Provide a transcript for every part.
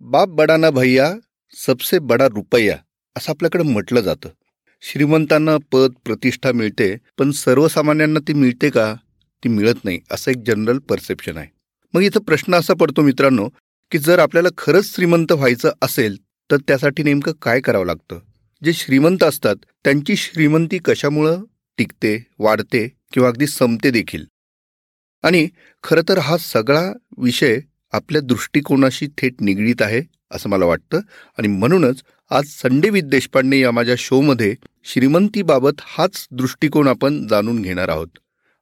बाप बडाना भैया सबसे बडा रुपया असं आपल्याकडे म्हटलं जातं. श्रीमंतांना पद प्रतिष्ठा मिळते पण सर्वसामान्यांना ती मिळते का? ती मिळत नाही असं एक जनरल परसेप्शन आहे. मग इथं प्रश्न असा पडतो मित्रांनो की जर आपल्याला खरंच श्रीमंत व्हायचं असेल तर त्यासाठी नेमकं काय करावं लागतं? जे श्रीमंत असतात त्यांची श्रीमंती कशामुळं टिकते वाढते किंवा अगदी संपते देखील? आणि खरं तर हा सगळा विषय आपल्या दृष्टिकोनाशी थेट निगडीत आहे असं मला वाटतं. आणि म्हणूनच आज संडे विथ देशपांडे या माझ्या शोमध्ये श्रीमंतीबाबत हाच दृष्टिकोन आपण जाणून घेणार आहोत.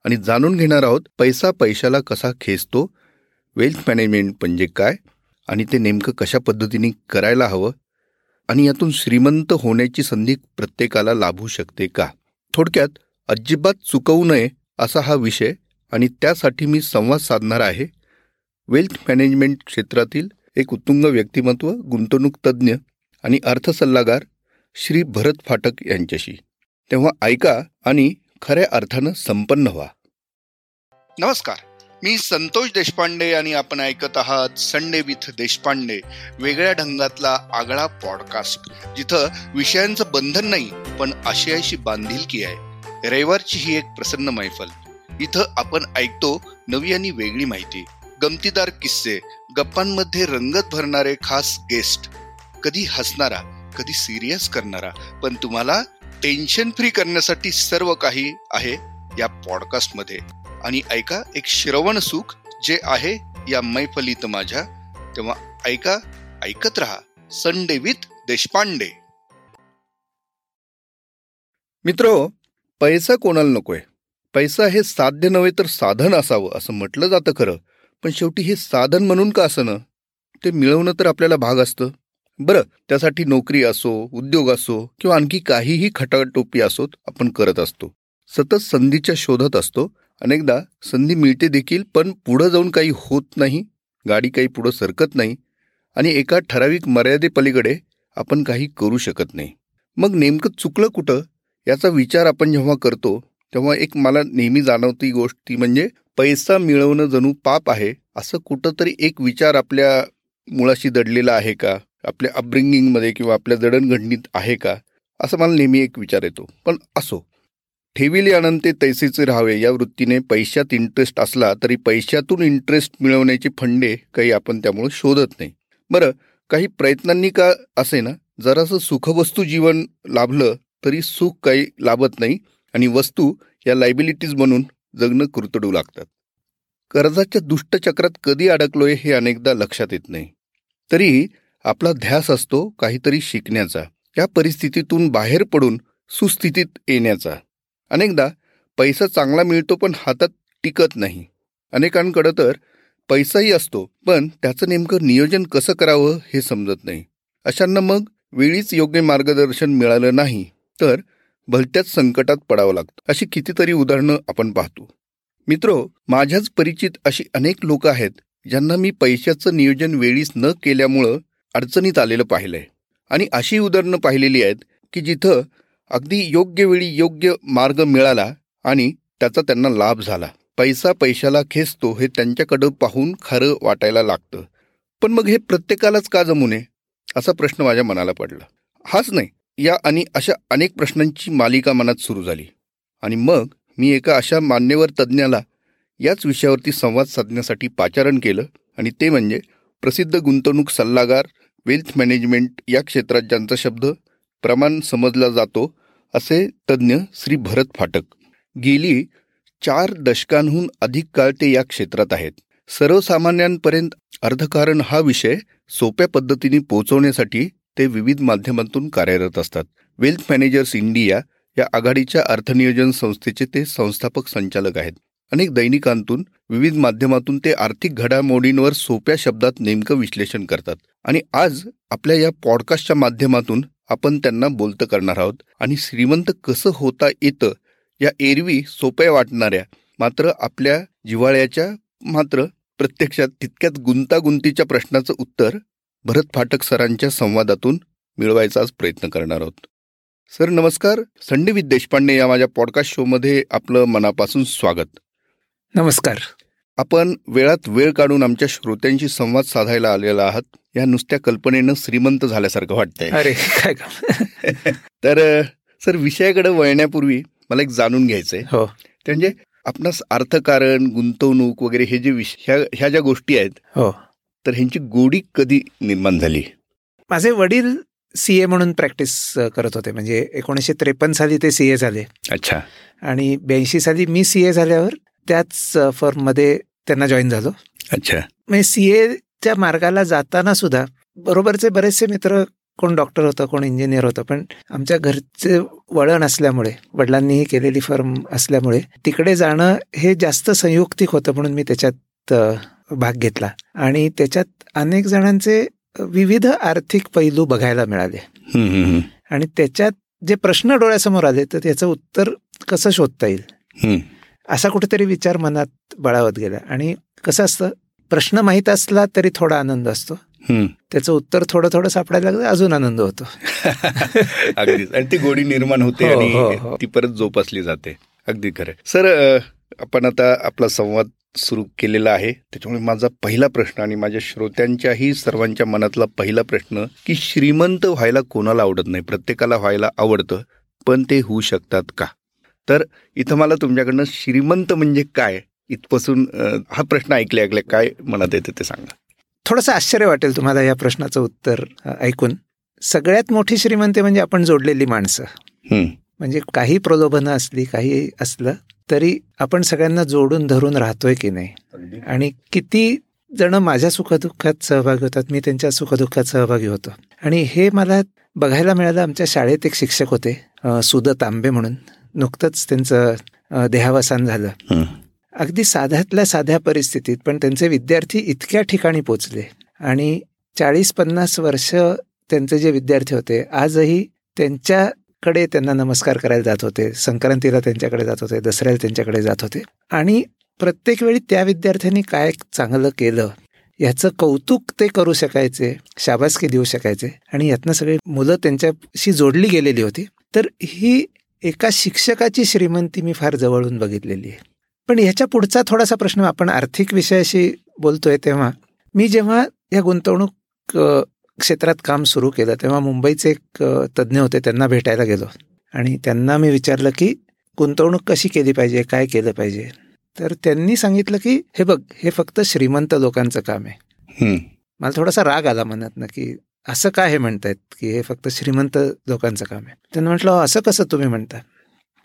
आणि जाणून घेणार आहोत पैसा पैशाला कसा खेचतो वेल्थ मॅनेजमेंट म्हणजे काय आणि ते नेमकं कशा पद्धतीने करायला हवं आणि यातून श्रीमंत होण्याची संधी प्रत्येकाला लाभू शकते का? थोडक्यात अजिबात चुकवू नये असा हा विषय आणि त्यासाठी मी संवाद साधणार आहे. वेल्थ मॅनेजमेंट क्षेत्रातील एक उत्तुंग व्यक्तिमत्व गुंतवणूक तज्ज्ञ आणि अर्थसल्लागार श्री भरत फाटक यांच्याशी. तेव्हा ऐका आणि खऱ्या अर्थानं संपन्न व्हा. नमस्कार. मी संतोष देशपांडे आणि आपण ऐकत आहात संडे विथ देशपांडे वेगळ्या ढंगातला आगळा पॉडकास्ट जिथं विषयांचं बंधन नाही पण आशयाशी बांधिलकी आहे. रविवारची ही एक प्रसन्न मैफल. इथं आपण ऐकतो नवी आणि वेगळी माहिती. गमतीदार किस्से गप्पांमध्ये रंगत भरणारे खास गेस्ट कधी हसणारा कधी सिरियस करणारा. पण तुम्हाला टेन्शन फ्री करण्यासाठी सर्व काही आहे या पॉडकास्टमध्ये आणि ऐका एक श्रवण सुख जे आहे या मैफलीत माझ्या. तेव्हा ऐका ऐकत रहा. Sunday with Deshpande. मित्र पैसा कोणाला नकोय. पैसा हे साध्य नव्हे तर साधन असावं असं म्हटलं जातं खरं. पण शेवटी हे साधन म्हणून का असणं ते मिळवणं तर आपल्याला भाग असतं. बरं त्यासाठी नोकरी असो उद्योग असो किंवा आणखी काहीही खटाटोपी असोत आपण करत असतो. सतत संधीच्या शोधत असतो. अनेकदा संधी मिळते देखील पण पुढं जाऊन काही होत नाही गाडी काही पुढं सरकत नाही आणि एका ठराविक मर्यादेपलीकडे आपण काही करू शकत नाही. मग नेमकं चुकलं कुठं? याचा विचार आपण जेव्हा करतो तेव्हा एक मला नेहमी जाणवती गोष्ट ती म्हणजे पैसा मिळवणं जणू पाप आहे असं कुठंतरी एक विचार आपल्या मुळाशी दडलेला आहे का? आपल्या अपब्रिंगिंगमध्ये किंवा आपल्या जडणघडणीत आहे का? असं मला नेहमी एक विचार येतो. पण असो. ठेविले अनंते तैसेचे राहावे या वृत्तीने पैशात इंटरेस्ट असला तरी पैशातून इंटरेस्ट मिळवण्याचे फंडे काही आपण त्यामुळे शोधत नाही. बरं काही प्रयत्नांनी का असे ना? जरासं सुखवस्तू जीवन लाभलं तरी सुख काही लाभत नाही आणि वस्तू या लायबिलिटीज बनून जगणं कुरतडू लागतात. कर्जाच्या दुष्टचक्रात कधी अडकलोय हे अनेकदा लक्षात येत नाही. तरीही आपला ध्यास असतो काहीतरी शिकण्याचा या परिस्थितीतून बाहेर पडून सुस्थितीत येण्याचा. अनेकदा पैसा चांगला मिळतो पण हातात टिकत नाही. अनेकांकडं तर पैसाही असतो पण त्याचं नेमकं नियोजन कसं करावं हे समजत नाही. अशांना मग वेळीच योग्य मार्गदर्शन मिळालं नाही तर भलत्याच संकटात पडावं लागतं. अशी कितीतरी उदाहरणं आपण पाहतो. मित्रो माझ्याच परिचित अशी अनेक लोक आहेत ज्यांना मी पैशाचं नियोजन वेळीच न केल्यामुळं अडचणीत आलेलं पाहिलंय. आणि अशी उदाहरणं पाहिलेली आहेत की जिथं अगदी योग्य वेळी योग्य मार्ग मिळाला आणि त्याचा त्यांना लाभ झाला. पैसा पैशाला खेचतो हे त्यांच्याकडं पाहून खरं वाटायला लागतं. पण मग हे प्रत्येकालाच का जमू नये? असा प्रश्न माझ्या मनाला पडला. हाच नाही. या आणि अशा अनेक प्रश्नांची मालिका मनात सुरू झाली. आणि मग मी एका अशा मान्यवर तज्ज्ञाला याच विषयावरती संवाद साधण्यासाठी पाचारण केलं आणि ते म्हणजे प्रसिद्ध गुंतवणूक सल्लागार वेल्थ मॅनेजमेंट या क्षेत्रात ज्यांचा शब्द प्रमाण समजला जातो असे तज्ज्ञ श्री भरत फाटक. गेली चार दशकांहून अधिक काळ ते या क्षेत्रात आहेत. सर्वसामान्यांपर्यंत अर्थकारण हा विषय सोप्या पद्धतीने पोहोचवण्यासाठी ते विविध माध्यमांतून कार्यरत असतात. वेल्थ मॅनेजर्स इंडिया या आघाडीच्या अर्थनियोजन संस्थेचे ते संस्थापक संचालक आहेत. अनेक दैनिकांतून विविध माध्यमातून ते आर्थिक घडामोडींवर सोप्या शब्दात नेमकं विश्लेषण करतात. आणि आज आपल्या या पॉडकास्टच्या माध्यमातून आपण त्यांना बोलतं करणार आहोत. आणि श्रीमंत कसं होता येतं या एरवी सोप्या वाटणाऱ्या मात्र आपल्या जिव्हाळ्याच्या मात्र प्रत्यक्षात तितक्यात गुंतागुंतीच्या प्रश्नाचं उत्तर भरत फाटक सरांच्या संवादातून मिळवायचाच प्रयत्न करणार आहोत. सर नमस्कार. संडे विथ देशपांडे या माझ्या पॉडकास्ट शोमध्ये आपलं मनापासून स्वागत. नमस्कार. आपण वेळात वेळ काढून आमच्या श्रोत्यांशी संवाद साधायला आलेला आहात. या नुसत्या कल्पनेनं श्रीमंत झाल्यासारखं वाटतंय. अरे काय काम तर सर विषयाकडे वळण्यापूर्वी मला एक जाणून घ्यायचंय. हो. ते म्हणजे आपणास अर्थकारण गुंतवणूक वगैरे हे जे विष ह्या ह्या ज्या गोष्टी आहेत. हो. तर ह्यांची गोडी कधी निर्माण झाली? माझे वडील सी ए म्हणून प्रॅक्टिस करत होते. म्हणजे एकोणीसशे त्रेपन्न साली ते सी ए झाले. अच्छा. आणि ब्याऐंशी साली मी सी ए झाल्यावर त्याच फर्ममध्ये त्यांना जॉईन झालो. अच्छा. म्हणजे सी एच्या मार्गाला जाताना सुद्धा बरोबरचे बरेचसे मित्र कोण डॉक्टर होतं कोण इंजिनियर होतं पण आमच्या घरचे वळण असल्यामुळे वडिलांनीही केलेली फर्म असल्यामुळे तिकडे जाणं हे जास्त संयुक्तिक होतं म्हणून मी त्याच्यात भाग घेतला. आणि त्याच्यात अनेक जणांचे विविध आर्थिक पैलू बघायला मिळाले. आणि त्याच्यात जे प्रश्न डोळ्यासमोर आले तर त्याचं उत्तर कसं शोधता येईल. असा कुठेतरी विचार मनात बळावत गेला. आणि कसं असतं प्रश्न माहीत असला तरी थोडा आनंद असतो. त्याचं उत्तर थोडं थोडं सापडायला लागलं अजून आनंद होतो. अगदीच. आणि ती गोडी निर्माण होते हो, आणि हो, हो. ती परत जोपासली जाते. अगदी खरं सर आपण आता आपला संवाद सुरू केलेला आहे. त्याच्यामुळे माझा पहिला प्रश्न आणि माझ्या श्रोत्यांच्याही सर्वांच्या मनातला पहिला प्रश्न की श्रीमंत व्हायला कोणाला आवडत नाही? प्रत्येकाला व्हायला आवडतं पण ते होऊ शकतात का? तर इथं मला तुमच्याकडनं श्रीमंत म्हणजे काय? इथपासून हा प्रश्न ऐकले ऐकले काय मनात येते ते सांगा. थोडंसं आश्चर्य वाटेल तुम्हाला या प्रश्नाचं उत्तर ऐकून. सगळ्यात मोठी श्रीमंती म्हणजे आपण जोडलेली माणसं. म्हणजे काही प्रलोभनं असली काही असलं तरी आपण सगळ्यांना जोडून धरून राहतोय की नाही? आणि किती जण माझ्या सुखदुःखात सहभागी होतात मी त्यांच्या सुखदुःखात सहभागी होतो. आणि हे मला बघायला मिळालं आमच्या शाळेत एक शिक्षक होते सुद तांबे म्हणून. नुकतंच त्यांचं देहावसान झालं. अगदी साध्यातल्या साध्या परिस्थितीत पण त्यांचे विद्यार्थी इतक्या ठिकाणी पोचले. आणि चाळीस पन्नास वर्ष त्यांचे जे विद्यार्थी होते आजही कडे त्यांना नमस्कार करायला जात होते. संक्रांतीला त्यांच्याकडे जात होते. दसऱ्याला त्यांच्याकडे जात होते. आणि प्रत्येक वेळी त्या विद्यार्थ्यांनी काय चांगलं केलं ह्याचं कौतुक ते करू शकायचे शाबासकी देऊ शकायचे. आणि यातनं सगळी मुलं त्यांच्याशी जोडली गेलेली होती. तर ही एका शिक्षकाची श्रीमंती मी फार जवळून बघितलेली आहे. पण ह्याच्या पुढचा थोडासा प्रश्न आपण आर्थिक विषयाशी बोलतोय तेव्हा मी जेव्हा या गुंतवणूक क्षेत्रात काम सुरू केलं तेव्हा मुंबईचे एक तज्ज्ञ होते त्यांना भेटायला गेलो. आणि त्यांना मी विचारलं की गुंतवणूक कशी केली पाहिजे? काय केलं पाहिजे? तर त्यांनी सांगितलं की हे बघ हे फक्त श्रीमंत लोकांचं काम आहे. मला थोडासा राग आला मनात ना की असं काय हे म्हणतायत की हे फक्त श्रीमंत लोकांचं काम आहे? त्यांना म्हटलं "अहो, असं कसं तुम्ही म्हणता?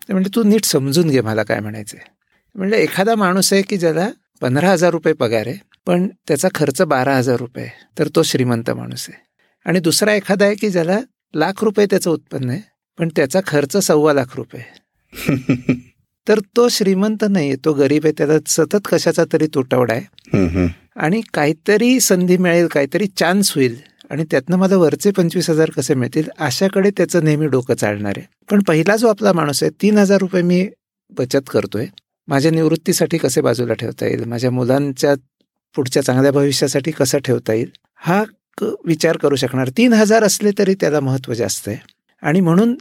ते म्हणजे तू नीट समजून घे मला काय म्हणायचं आहे म्हणजे एखादा माणूस आहे की ज्याला पंधरा हजार रुपये पगार आहे पण त्याचा खर्च बारा हजार रुपये. तर तो श्रीमंत माणूस आहे. आणि दुसरा एखादा आहे की ज्याला लाख रुपये त्याचं उत्पन्न आहे पण त्याचा खर्च सव्वा लाख रुपये. तर तो श्रीमंत नाही तो गरीब आहे त्याला सतत कशाचा तरी तुटवडा आहे. आणि काहीतरी संधी मिळेल काहीतरी चान्स होईल. आणि त्यातनं मला वरचे पंचवीस हजार कसे मिळतील अशाकडे त्याचं नेहमी डोकं चालणार आहे. पण पहिला जो आपला माणूस आहे तीन हजार रुपये मी बचत करतोय. माझ्या निवृत्तीसाठी कसे बाजूला ठेवता येईल? माझ्या मुलांच्या पुढच्या चांगल्या भविष्यासाठी कसं ठेवता येईल हा विचार करू शकणार. तीन हजार असले तरी त्याला महत्त्व जास्त आहे. आणि म्हणून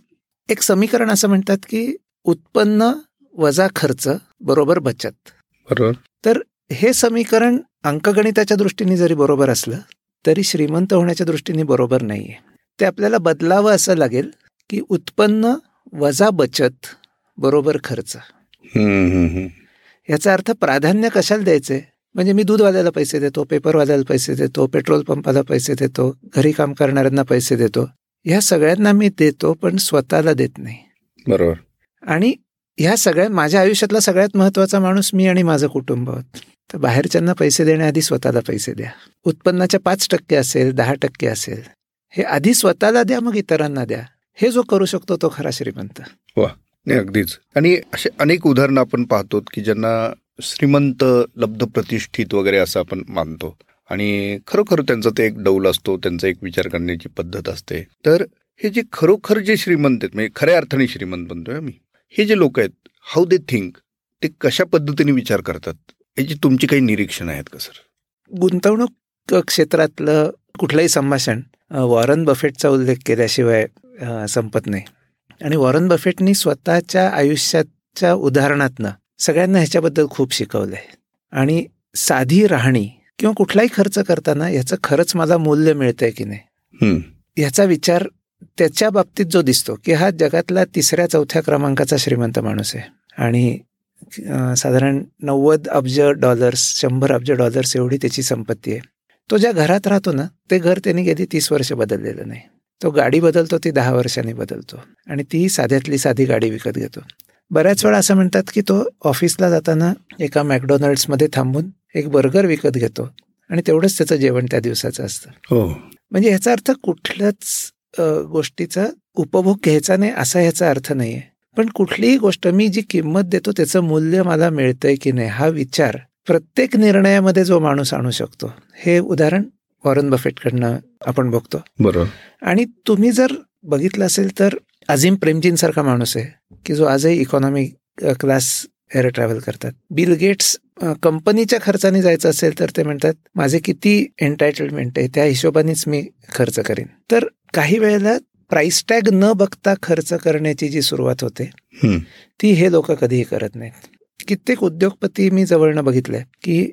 एक समीकरण असं म्हणतात की उत्पन्न वजा खर्च बरोबर बचत. बरोबर. हे समीकरण अंकगणिताच्या दृष्टीने जरी बरोबर असलं तरी श्रीमंत होण्याच्या दृष्टीने बरोबर नाहीये. ते आपल्याला बदलावं असं लागेल की उत्पन्न वजा बचत बरोबर खर्च. याचा अर्थ प्राधान्य कशाला द्यायचंय? म्हणजे मी दूधवाल्याला पैसे देतो पेपरवाल्याला पैसे देतो पेट्रोल पंपाला पैसे देतो घरी काम करणाऱ्यांना पैसे देतो. ह्या सगळ्यांना मी देतो पण स्वतःला देत नाही. बरोबर. आणि ह्या सगळ्या माझ्या आयुष्यातला सगळ्यात महत्त्वाचा माणूस मी आणि माझं कुटुंब. आहोत तर बाहेरच्यांना पैसे देण्याआधी स्वतःला पैसे द्या. उत्पन्नाच्या पाच टक्के असेल दहा टक्के असेल हे आधी स्वतःला द्या मग इतरांना द्या. हे जो करू शकतो तो खरा श्रीमंत. नाही अगदीच. आणि असे अनेक उदाहरणं आपण पाहतो की ज्यांना श्रीमंत लब्ध प्रतिष्ठित वगैरे असं आपण मानतो. आणि खरोखर त्यांचा ते एक डौल असतो त्यांचा एक विचार करण्याची पद्धत असते. तर हे जे खरोखर जे श्रीमंत आहेत म्हणजे खऱ्या अर्थाने श्रीमंत म्हणतोय आम्ही हे जे लोक आहेत हाऊ दे थिंक ते कशा पद्धतीने विचार करतात? याची तुमची काही निरीक्षण आहेत का सर? गुंतवणूक क्षेत्रातलं कुठलंही संभाषण वॉरन बफेटचा उल्लेख केल्याशिवाय संपत नाही. आणि वॉरन बफेटनी स्वतःच्या आयुष्याच्या उदाहरणातनं सगळ्यांना ह्याच्याबद्दल खूप शिकवलंय. आणि साधी राहणी किंवा कुठलाही खर्च करताना याचं खरंच मला मूल्य मिळतंय की नाही? हम्म. याचा विचार त्याच्या बाबतीत जो दिसतो की हा जगातला तिसऱ्या चौथ्या क्रमांकाचा श्रीमंत माणूस आहे. आणि साधारण नव्वद अब्ज डॉलर्स शंभर अब्ज डॉलर्स एवढी त्याची संपत्ती आहे. तो ज्या घरात राहतो ना ते घर त्यांनी गेली तीस वर्ष बदललेलं नाही. तो गाडी बदलतो ती दहा वर्षांनी बदलतो. आणि ती साध्यातली साधी गाडी विकत घेतो. बऱ्याच वेळा असं म्हणतात की तो ऑफिसला जाताना एका मॅकडॉनल्ड्समध्ये थांबून एक बर्गर विकत घेतो आणि तेवढंच त्याचं जेवण त्या दिवसाचं असतं. हो. म्हणजे ह्याचा अर्थ कुठल्याच गोष्टीचा उपभोग घ्यायचा नाही असा ह्याचा अर्थ नाहीये. पण कुठलीही गोष्ट मी जी किंमत देतो त्याचं मूल्य मला मिळतंय की नाही हा विचार प्रत्येक निर्णयामध्ये जो माणूस आणू शकतो. हे उदाहरण वॉरन बफेटकडनं आपण बघतो. बरोबर आणि तुम्ही जर बघितलं असेल तर अझीम प्रेमजींसारखा माणूस आहे. की जो आजही इकॉनॉमी क्लास एअर ट्रॅव्हल करतात. बिल गेट्स कंपनीच्या खर्चाने जायचं असेल तर ते म्हणतात माझे किती एन्टायटलमेंट आहे त्या हिशोबानेच मी खर्च करेन. तर काही वेळेला प्राइस टॅग न बघता खर्च करण्याची जी सुरुवात होते. ती हे लोक कधीही करत नाहीत. कित्येक उद्योगपती मी जवळनं बघितलंय की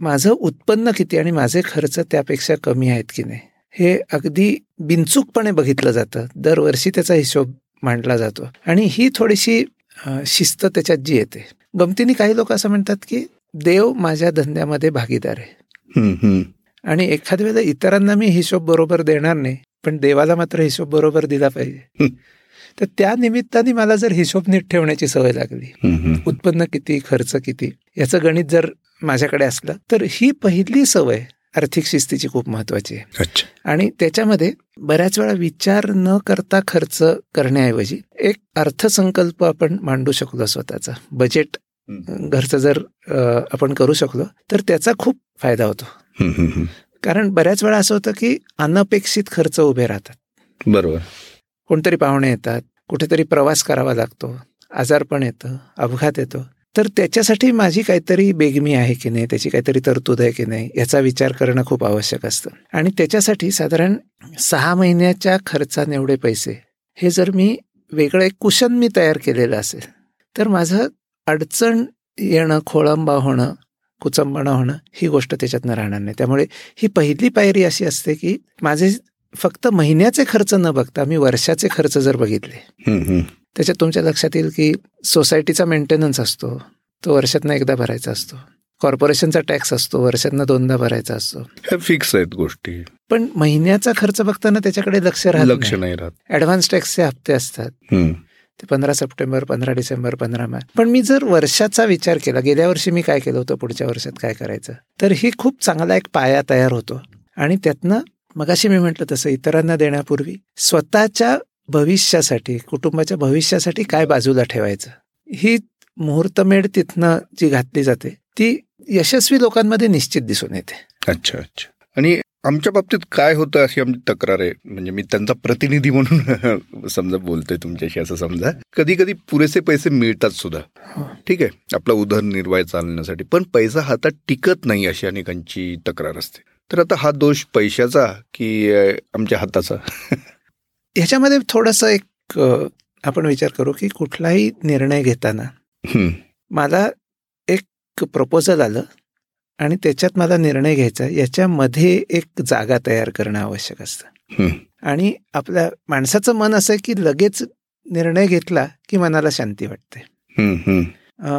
माझं उत्पन्न किती आणि माझे खर्च त्यापेक्षा कमी आहेत की नाही हे अगदी बिनचूकपणे बघितलं जातं. दरवर्षी त्याचा हिशोब मांडला जातो आणि ही थोडीशी शिस्त त्याच्यात जी येते गमतीने काही लोक असं म्हणतात की देव माझ्या धंद्यामध्ये भागीदार आहे. आणि एखाद्या वेळेला इतरांना मी हिशोब बरोबर देणार नाही पण देवाला मात्र हिशोब बरोबर दिला पाहिजे. तर त्या निमित्ताने मला जर हिशोब नीट ठेवण्याची सवय लागली. उत्पन्न किती खर्च किती याचं गणित जर माझ्याकडे असलं तर ही पहिली सवय आर्थिक शिस्तीची खूप महत्वाची आहे. अच्छा. आणि त्याच्यामध्ये बऱ्याच वेळा विचार न करता खर्च करण्याऐवजी एक अर्थसंकल्प आपण मांडू शकलो स्वतःचा. बजेट. घरचं जर आपण करू शकलो तर त्याचा खूप फायदा होतो. कारण बऱ्याच वेळा असं होतं की अनपेक्षित खर्च उभे राहतात. बरोबर. कोणतरी पाहुणे येतात कुठेतरी प्रवास करावा लागतो आजारपण येतं अपघात येतो. तर त्याच्यासाठी माझी काहीतरी बेगमी आहे की नाही त्याची काहीतरी तरतूद आहे की नाही याचा विचार करणं खूप आवश्यक असतं. आणि त्याच्यासाठी साधारण सहा महिन्याच्या खर्चाने एवढे पैसे हे जर मी वेगळं एक कुशन मी तयार केलेलं असेल तर माझं अडचण येणं खोळंबा होणं कुचंबणं होणं ही गोष्ट त्याच्यातनं राहणार नाही. त्यामुळे ही पहिली पायरी अशी असते की माझे फक्त महिन्याचे खर्च न बघता मी वर्षाचे खर्च जर बघितले त्याच्यात तुमच्या लक्षात येईल की सोसायटीचा मेंटेनन्स असतो तो वर्षातनं एकदा भरायचा असतो. कॉर्पोरेशनचा टॅक्स असतो वर्षातनं दोनदा भरायचा असतो. हे फिक्स आहेत गोष्टी. पण महिन्याचा खर्च बघताना त्याच्याकडे लक्ष राहत लक्ष नाही. राहत. ऍडव्हान्स टॅक्सचे हप्ते असतात. ते पंधरा सप्टेंबर पंधरा डिसेंबर पंधरा मार्च पण मी जर वर्षाचा विचार केला गेल्या वर्षी मी काय केलं होतं पुढच्या वर्षात काय करायचं तर ही खूप चांगला एक पाया तयार होतो. आणि त्यातनं मगाशी मी म्हटलं तसं इतरांना देण्यापूर्वी स्वतःच्या भविष्यासाठी कुटुंबाच्या भविष्यासाठी काय बाजूला ठेवायचं? ही मुहूर्तमेढ तिथनं जी घातली जाते ती यशस्वी लोकांमध्ये निश्चित दिसून येते. अच्छा अच्छा. आणि आमच्या बाबतीत काय होतं अशी आमची तक्रार आहे? म्हणजे मी त्यांचा प्रतिनिधी म्हणून समजा बोलतोय तुमच्याशी असं समजा. कधी कधी पुरेसे पैसे मिळतात सुद्धा. ठीक आहे. आपला उदरनिर्वाह चालण्यासाठी. पण पैसा हातात टिकत नाही अशी अनेकांची तक्रार असते. तर आता हा दोष पैशाचा की आमच्या हाताचा? ह्याच्यामध्ये थोडंसं एक आपण विचार करू की कुठलाही निर्णय घेताना मला एक प्रपोजल आलं आणि त्याच्यात मला निर्णय घ्यायचा याच्यामध्ये एक जागा तयार करणं आवश्यक असतं. आणि आपल्या माणसाचं मन असं की लगेच निर्णय घेतला की मनाला शांती वाटते.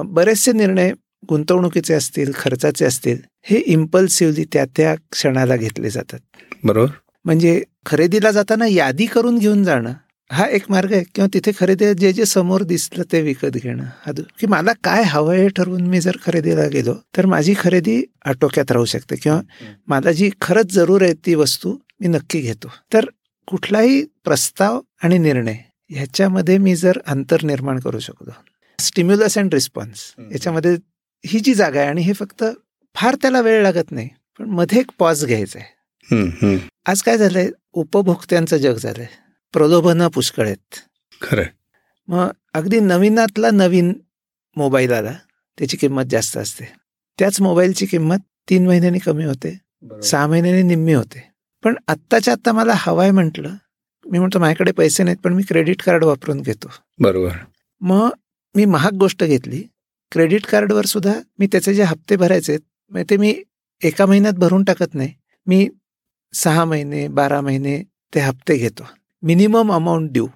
बरेचसे निर्णय गुंतवणुकीचे असतील खर्चाचे असतील हे इम्पल्सिव्हली त्या त्या क्षणाला घेतले जातात. बरोबर. म्हणजे खरेदीला जाताना यादी करून घेऊन जाणं हा एक मार्ग आहे किंवा तिथे खरेदी जे जे समोर दिसलं ते विकत घेणं हा की मला काय हवं हे ठरवून मी जर खरेदीला गेलो तर माझी खरेदी आटोक्यात राहू शकते किंवा मला जी खरंच जरूर आहे ती वस्तू मी नक्की घेतो तर कुठलाही प्रस्ताव आणि निर्णय ह्याच्यामध्ये मी जर अंतर निर्माण करू शकलो स्टिम्युलस अँड रिस्पॉन्स. याच्यामध्ये ही जी जागा आहे आणि हे फक्त फार त्याला वेळ लागत नाही पण मध्ये एक पॉज घ्यायचा आहे. आज काय झालंय? उपभोक्त्यांचं जग झालंय. प्रलोभनं पुष्कळ आहेत. खरंय. मग अगदी नवीनातला नवीन मोबाईल आला त्याची किंमत जास्त असते. त्याच मोबाईलची किंमत तीन महिन्यांनी कमी होते सहा महिन्यांनी निम्मी होते. पण आत्ताच्या आत्ता मला हवाय म्हटलं मी म्हणतो माझ्याकडे पैसे नाहीत पण मी क्रेडिट कार्ड वापरून घेतो. बरोबर. मग मी महाग गोष्ट घेतली. क्रेडिट कार्डवर सुद्धा मी त्याचे जे हप्ते भरायचे ते मी एका महिन्यात भरून टाकत नाही. मी सहा महिने बारा महिने ते हप्ते घेतो. Minimum amount due.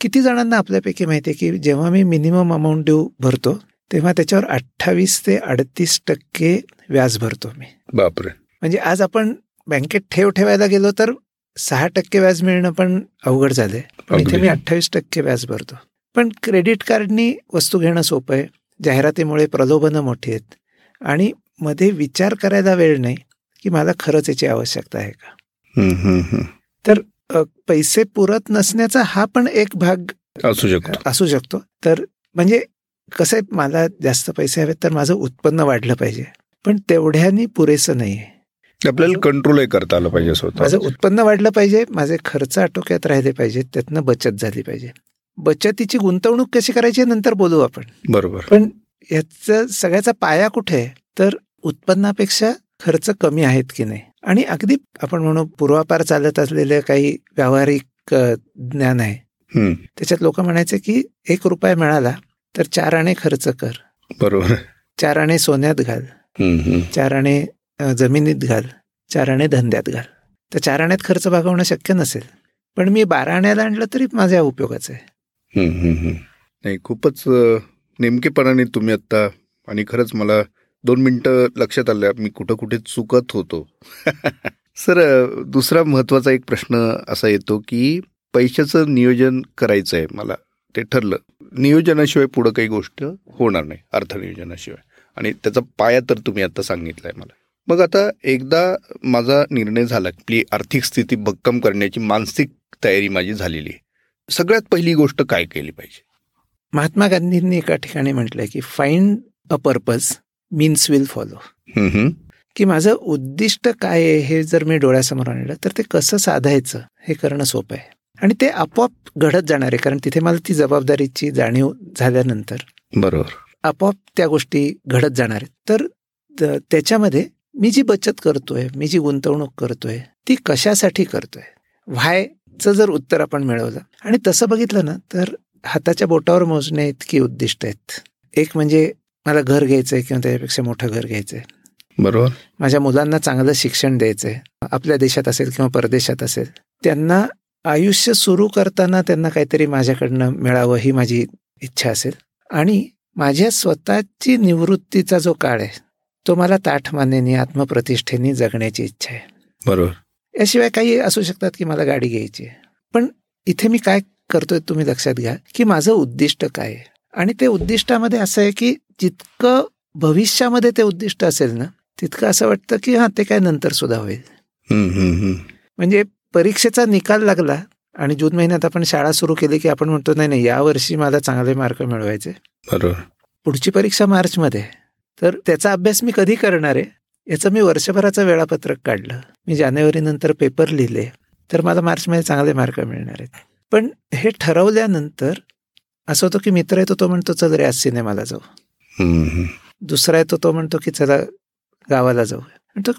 किती जणांना आपल्यापैकी माहिती आहे की जेव्हा मी मिनिमम अमाऊंट ड्यू भरतो तेव्हा त्याच्यावर अठ्ठावीस ते अडतीस टक्के व्याज भरतो मी. बापरे. म्हणजे आज आपण बँकेत ठेव ठेवायला गेलो तर सहा टक्के व्याज मिळणं पण अवघड झालंय. पण इथे. मी अठ्ठावीस टक्के व्याज भरतो. पण क्रेडिट कार्डनी वस्तू घेणं सोपं आहे. जाहिरातीमुळे प्रलोभनं मोठी आहेत. आणि मध्ये विचार करायला वेळ नाही की मला खरंच याची आवश्यकता आहे का? अ, पैसे पुरत नसण्याचा हा पण एक भाग असू शकतो. असू शकतो. तर म्हणजे कसं आहे मला जास्त पैसे हवेत तर माझं उत्पन्न वाढलं पाहिजे. पण तेवढ्यानी पुरेसं नाही आपल्याला कंट्रोलही करता आलं पाहिजे स्वतः माझं उत्पन्न वाढलं पाहिजे माझे खर्च आटोक्यात राहिले पाहिजेत त्यातनं बचत झाली पाहिजे. बचतीची गुंतवणूक कशी करायची नंतर बोलू आपण. बरोबर. पण याचा सगळ्याचा पाया कुठे तर उत्पन्नापेक्षा खर्च कमी आहेत की नाही? आणि अगदी आपण म्हणू पूर्वापार चालत असलेलं काही व्यावहारिक ज्ञान आहे. त्याच्यात लोक म्हणायचे की एक रुपया मिळाला तर चार आणे खर्च कर. बरोबर. चार आणे सोन्यात घाल. चार आणे जमिनीत घाल. चार आणे धंद्यात घाल. तर चार आण्यात खर्च भागवणं शक्य नसेल. पण मी बारा आण्याला आणलं तरी माझ्या उपयोगाचं आहे. नाही खूपच नेमकेपणाने तुम्ही आत्ता आणि खरंच मला दोन मिनटं लक्षात आलं मी कुठं कुठे चुकत होतो. सर दुसरा महत्त्वाचा एक प्रश्न असा येतो की पैशाचं नियोजन करायचं आहे मला ते ठरलं. नियोजनाशिवाय पुढं काही गोष्ट होणार नाही अर्थनियोजनाशिवाय. आणि त्याचा पाया तर तुम्ही आता सांगितलाय मला. मग आता एकदा माझा निर्णय झाला की आर्थिक स्थिती भक्कम करण्याची मानसिक तयारी माझी झालेली आहे. सगळ्यात पहिली गोष्ट काय केली पाहिजे? महात्मा गांधींनी एका ठिकाणी म्हटलंय की find a purpose means will follow. की माझं उद्दिष्ट काय आहे हे जर मी डोळ्यासमोर आणलं तर ते कसं साधायचं हे करणं सोपं आहे. आणि ते आपोआप घडत जाणार आहे कारण तिथे मला ती जबाबदारीची जाणीव झाल्यानंतर बरोबर. आपोआप त्या गोष्टी घडत जाणार आहेत. तर त्याच्यामध्ये मी जी बचत करतोय मी जी गुंतवणूक करतोय ती कशासाठी करतोय? व्हायचं जर उत्तर आपण मिळवलं आणि तसं बघितलं ना तर हाताच्या बोटावर मोजणे इतकी उद्दिष्ट आहेत. एक म्हणजे मला घर घ्यायचंय किंवा त्याच्यापेक्षा मोठं घर घ्यायचंय. बरोबर. माझ्या मुलांना चांगलं शिक्षण द्यायचंय. आपल्या देशात असेल किंवा परदेशात असेल. त्यांना आयुष्य सुरू करताना त्यांना काहीतरी माझ्याकडनं मिळावं ही माझी इच्छा असेल. आणि माझ्या स्वतःची निवृत्तीचा जो काळ आहे तो मला ताठमानेनी आत्मप्रतिष्ठेने जगण्याची इच्छा आहे. बरोबर. याशिवाय काही असू शकतात की मला गाडी घ्यायची आहे. पण इथे मी काय करतोय तुम्ही लक्षात घ्या की माझं उद्दिष्ट काय आहे? आणि ते उद्दिष्टामध्ये असं आहे की जितकं भविष्यामध्ये ते उद्दिष्ट असेल ना तितकं असं वाटतं की हां ते काय नंतर सुद्धा होईल. म्हणजे परीक्षेचा निकाल लागला आणि जून महिन्यात आपण शाळा सुरू केली की आपण म्हणतो नाही नाही यावर्षी मला चांगले मार्क मिळवायचे. बरोबर. पुढची परीक्षा मार्चमध्ये. तर त्याचा अभ्यास मी कधी करणार आहे याचं मी वर्षभराचं वेळापत्रक काढलं. मी जानेवारीनंतर पेपर लिहिले तर मला मार्चमध्ये चांगले मार्क मिळणार आहेत. पण हे ठरवल्यानंतर असं होतं की मित्र आहे तो म्हणतो चल रे आज सिनेमाला जाऊ. दुसरा आहे तो म्हणतो की चला गावाला जाऊ तो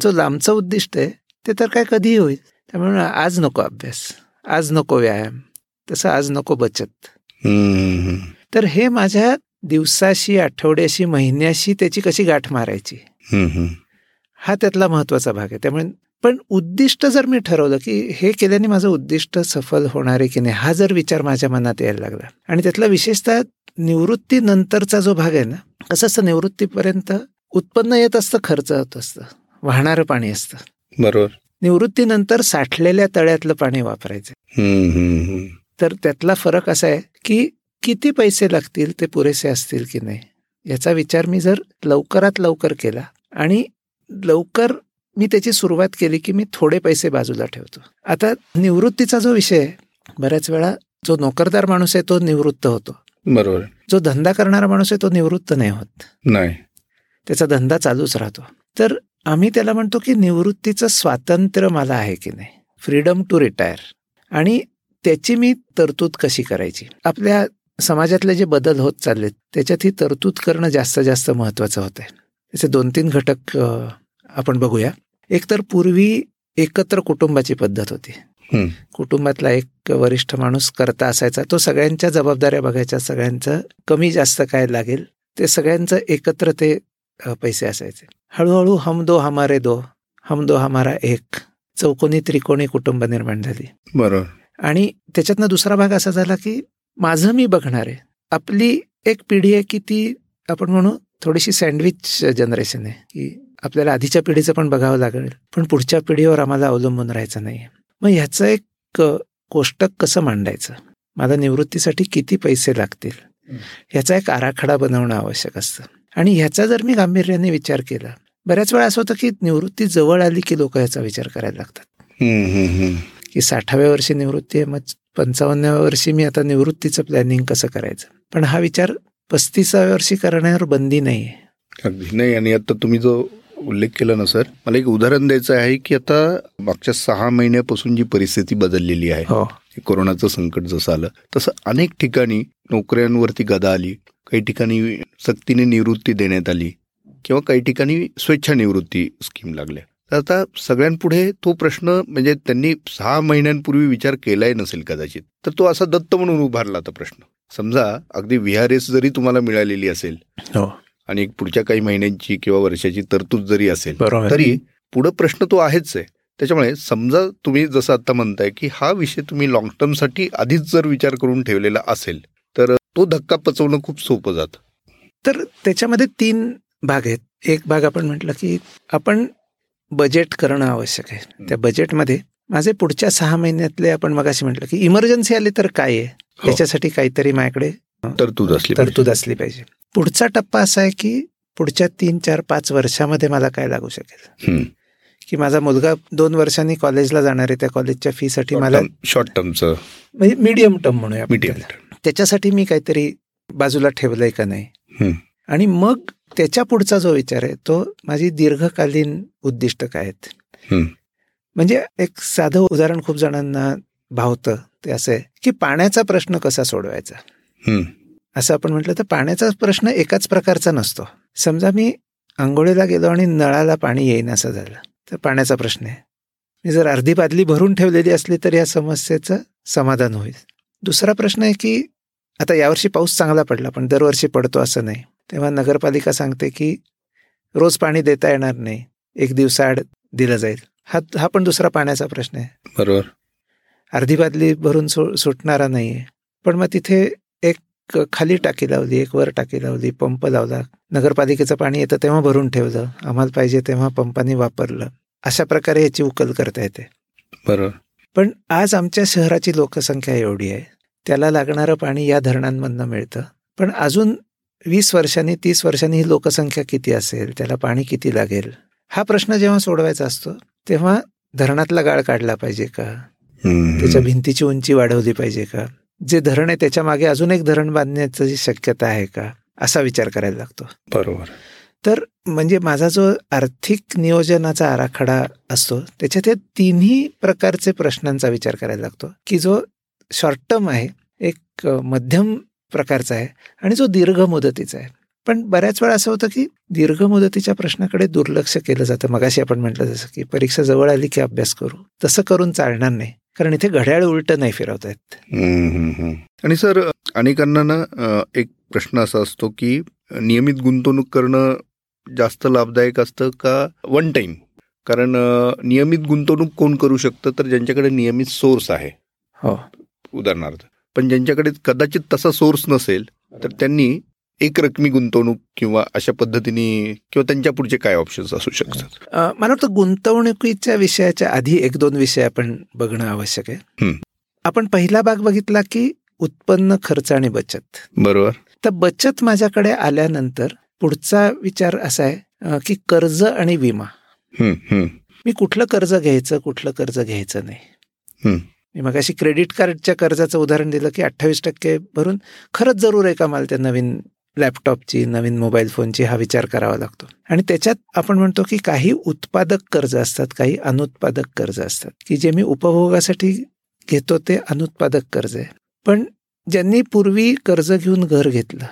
जो लांबचं उद्दिष्ट आहे ते तर काय कधीही होईल त्यामुळे आज नको अभ्यास आज नको व्यायाम तसं आज नको बचत. तर हे माझ्या दिवसाशी आठवड्याशी महिन्याशी त्याची कशी गाठ मारायची. हा त्यातला महत्त्वाचा भाग आहे त्यामुळे पण उद्दिष्ट जर मी ठरवलं की हे केल्याने माझं उद्दिष्ट सफल होणार आहे की नाही हा जर विचार माझ्या मनात यायला लागला. आणि त्यातला विशेषतः निवृत्तीनंतरचा जो भाग आहे ना कसं असतं निवृत्तीपर्यंत उत्पन्न येत असतं खर्च होत असतं वाहणारं पाणी असतं. बरोबर. निवृत्तीनंतर साठलेल्या तळ्यातलं पाणी वापरायचं. तर त्यातला फरक असा आहे की किती पैसे लागतील ते पुरेसे असतील की नाही याचा विचार मी जर लवकरात लवकर केला आणि लवकर मी त्याची सुरुवात केली की मी थोडे पैसे बाजूला ठेवतो. आता निवृत्तीचा जो विषय आहे बऱ्याच वेळा जो नोकरदार माणूस आहे तो निवृत्त होतो. बरोबर. जो धंदा करणारा माणूस आहे तो निवृत्त नाही होत. नाही. त्याचा धंदा चालूच राहतो. तर आम्ही त्याला म्हणतो की निवृत्तीचं स्वातंत्र्य मला आहे की नाही? फ्रीडम टू रिटायर आणि त्याची मी तरतूद कशी करायची? आपल्या समाजातले जे बदल होत चाललेत त्याच्यात ही तरतूद करणं जास्त जास्त महत्वाचं होत त्याचे दोन तीन घटक आपण बघूया. एक तर पूर्वी एकत्र कुटुंबाची पद्धत होती. कुटुंबातला एक वरिष्ठ माणूस करता असायचा तो सगळ्यांच्या जबाबदाऱ्या बघायच्या सगळ्यांचं कमी जास्त काय लागेल ते सगळ्यांचं एकत्र ते पैसे असायचे. हळूहळू हम दो हमारे दो हम दो हमारा एक चौकोनी त्रिकोणी कुटुंब निर्माण झाली. बरोबर. आणि त्याच्यातनं दुसरा भाग असा झाला की माझं मी बघणार आहे आपली एक पिढी आहे की ती आपण म्हणू थोडीशी सँडविच जनरेशन आहे की आपल्याला आधीच्या पिढीचं पण बघावं लागेल. पण पुढच्या पिढीवर आम्हाला अवलंबून राहायचं नाही मग ह्याचं एक कोष्टक कसं मांडायचं? मला निवृत्तीसाठी किती पैसे लागतील? ह्याचा एक आराखडा बनवणं आवश्यक असतं. आणि ह्याचा जर मी गांभीर्याने विचार केला बऱ्याच वेळा असं होतं की निवृत्ती जवळ आली की लोक ह्याचा विचार करायला लागतात. की साठाव्या वर्षी निवृत्ती आहे मग पंचावन्नाव्या वर्षी मी आता निवृत्तीचं प्लॅनिंग कसं करायचं? पण हा विचार पस्तीसाव्या वर्षी करण्यावर बंदी नाही आहे अगदी. नाही आणि आता तुम्ही जो उल्लेख केला ना सर? मला एक उदाहरण द्यायचं आहे की आता मागच्या सहा महिन्यापासून जी परिस्थिती बदललेली आहे हो. कोरोनाचं संकट जसं आलं तसं अनेक ठिकाणी नोकऱ्यांवरती गदा आली काही ठिकाणी सक्तीने निवृत्ती देण्यात आली किंवा काही ठिकाणी स्वेच्छा निवृत्ती स्कीम लागल्या. तर आता सगळ्यांपुढे तो प्रश्न म्हणजे त्यांनी सहा महिन्यांपूर्वी विचार केलाय नसेल कदाचित तर तो असा दत्त म्हणून उभारला आता प्रश्न. समजा अगदी व्हीआरएस जरी तुम्हाला मिळालेली असेल हो. आणि पुढच्या काही महिन्यांची किंवा वर्षाची तरतूद जरी असेल तरी पुढं प्रश्न तो आहेच आहे. त्याच्यामुळे समजा तुम्ही जसं आता म्हणताय की हा विषय तुम्ही लॉंग टर्मसाठी आधीच जर विचार करून ठेवलेला असेल तर तो धक्का पचवणं खूप सोपं जातं. तर त्याच्यामध्ये तीन भाग आहेत. एक भाग आपण म्हटलं की आपण बजेट करणं आवश्यक आहे. त्या बजेटमध्ये माझे पुढच्या सहा महिन्यातले आपण मगाशी म्हटलं की इमर्जन्सी आली तर काय आहे? हो. याच्यासाठी काहीतरी माझ्याकडे तरतूद असली. तरतूद असली पाहिजे पुढचा टप्पा असा आहे की पुढच्या तीन चार पाच वर्षामध्ये मला काय लागू शकेल. की माझा मुलगा दोन वर्षांनी कॉलेजला जाणार आहे त्या कॉलेजच्या फीसाठी मला शॉर्ट टर्मचं म्हणजे मीडियम टर्म म्हणूया मीडियम. त्याच्यासाठी मी काहीतरी बाजूला ठेवलंय का नाही. आणि मग त्याच्या पुढचा जो विचार आहे तो माझी दीर्घकालीन उद्दिष्ट काय आहेत. म्हणजे एक साधं उदाहरण खूप जणांना भावतं ते असं आहे की पाण्याचा प्रश्न कसा सोडवायचा. असं आपण म्हटलं तर पाण्याचा प्रश्न एकाच प्रकारचा नसतो. समजा मी आंघोळीला गेलो आणि नळाला पाणी येईन असं झालं तर पाण्याचा प्रश्न आहे. मी जर अर्धी बादली भरून ठेवलेली असली तर या समस्येचं समाधान होईल. दुसरा प्रश्न आहे की आता यावर्षी पाऊस चांगला पडला पण दरवर्षी पडतो असं नाही. तेव्हा नगरपालिका सांगते की रोज पाणी देता येणार नाही एक दिवसाआड दिलं जाईल. हा हा पण दुसरा पाण्याचा प्रश्न आहे. बरोबर. अर्धी बादली भरून सो सुटणारा नाही आहे पण मग तिथे एक खाली टाकी लावली एक वर टाकी लावली पंप लावला. नगरपालिकेचं पाणी येतं तेव्हा भरून ठेवलं. आम्हाला पाहिजे तेव्हा पंपाने वापरलं. अशा प्रकारे याची उकल करता येते. बरोबर पण आज आमच्या शहराची लोकसंख्या एवढी आहे. त्याला लागणारं पाणी या धरणांमधनं मिळतं. पण अजून वीस वर्षांनी तीस वर्षांनी ही लोकसंख्या किती असेल? त्याला पाणी किती लागेल? हा प्रश्न जेव्हा सोडवायचा असतो तेव्हा धरणातला गाळ काढला पाहिजे का. त्याच्या भिंतीची उंची वाढवली पाहिजे का? जे धरण आहे त्याच्यामागे अजून एक धरण बांधण्याची शक्यता आहे का? असा विचार करायला लागतो. बरोबर. तर म्हणजे माझा जो आर्थिक नियोजनाचा आराखडा असतो त्याच्यात या तिन्ही प्रकारचे प्रश्नांचा विचार करायला लागतो. की जो शॉर्ट टर्म आहे एक मध्यम प्रकारचा आहे आणि जो दीर्घ मुदतीचा आहे. पण बऱ्याच वेळा असं होतं की दीर्घ मुदतीच्या प्रश्नाकडे दुर्लक्ष केलं जातं. मगाशी आपण म्हटलं जसं की परीक्षा जवळ आली की अभ्यास करू. तसं करून चालणार नाही. कारण इथे घड्याळ उलटं नाही फिरवता हम्म. आणि सर अनेकांना ना एक प्रश्न असा असतो की नियमित गुंतवणूक करणं जास्त लाभदायक असतं का वन टाइम कारण नियमित गुंतवणूक कोण करू शकतं? तर ज्यांच्याकडे नियमित सोर्स आहे. हो. उदाहरणार्थ. पण ज्यांच्याकडे कदाचित तसा सोर्स नसेल तर त्यांनी एक रकमी गुंतवणूक किंवा अशा पद्धतीने किंवा त्यांच्या पुढचे काय ऑप्शन्स असू शकतात? मला वाटतं गुंतवणुकीच्या विषयाच्या आधी एक दोन विषय आपण बघणं आवश्यक आहे. आपण पहिला भाग बघितला की उत्पन्न खर्च आणि बचत. बरोबर. तर बचत माझ्याकडे आल्यानंतर पुढचा विचार असा आहे की कर्ज आणि विमा. मी कुठलं कर्ज घ्यायचं कुठलं कर्ज घ्यायचं नाही. मी मगाशी क्रेडिट कार्डच्या कर्जाचं उदाहरण दिलं की अठ्ठावीस टक्के भरून खरंच जरूर आहे का मला त्या नवीन लॅपटॉपची नवीन मोबाईल फोनची हा विचार करावा लागतो. आणि त्याच्यात आपण म्हणतो की काही उत्पादक कर्ज असतात काही अनुत्पादक कर्ज असतात. की जे मी उपभोगासाठी घेतो ते अनुत्पादक कर्ज आहे. पण ज्यांनी पूर्वी कर्ज घेऊन घर घेतलं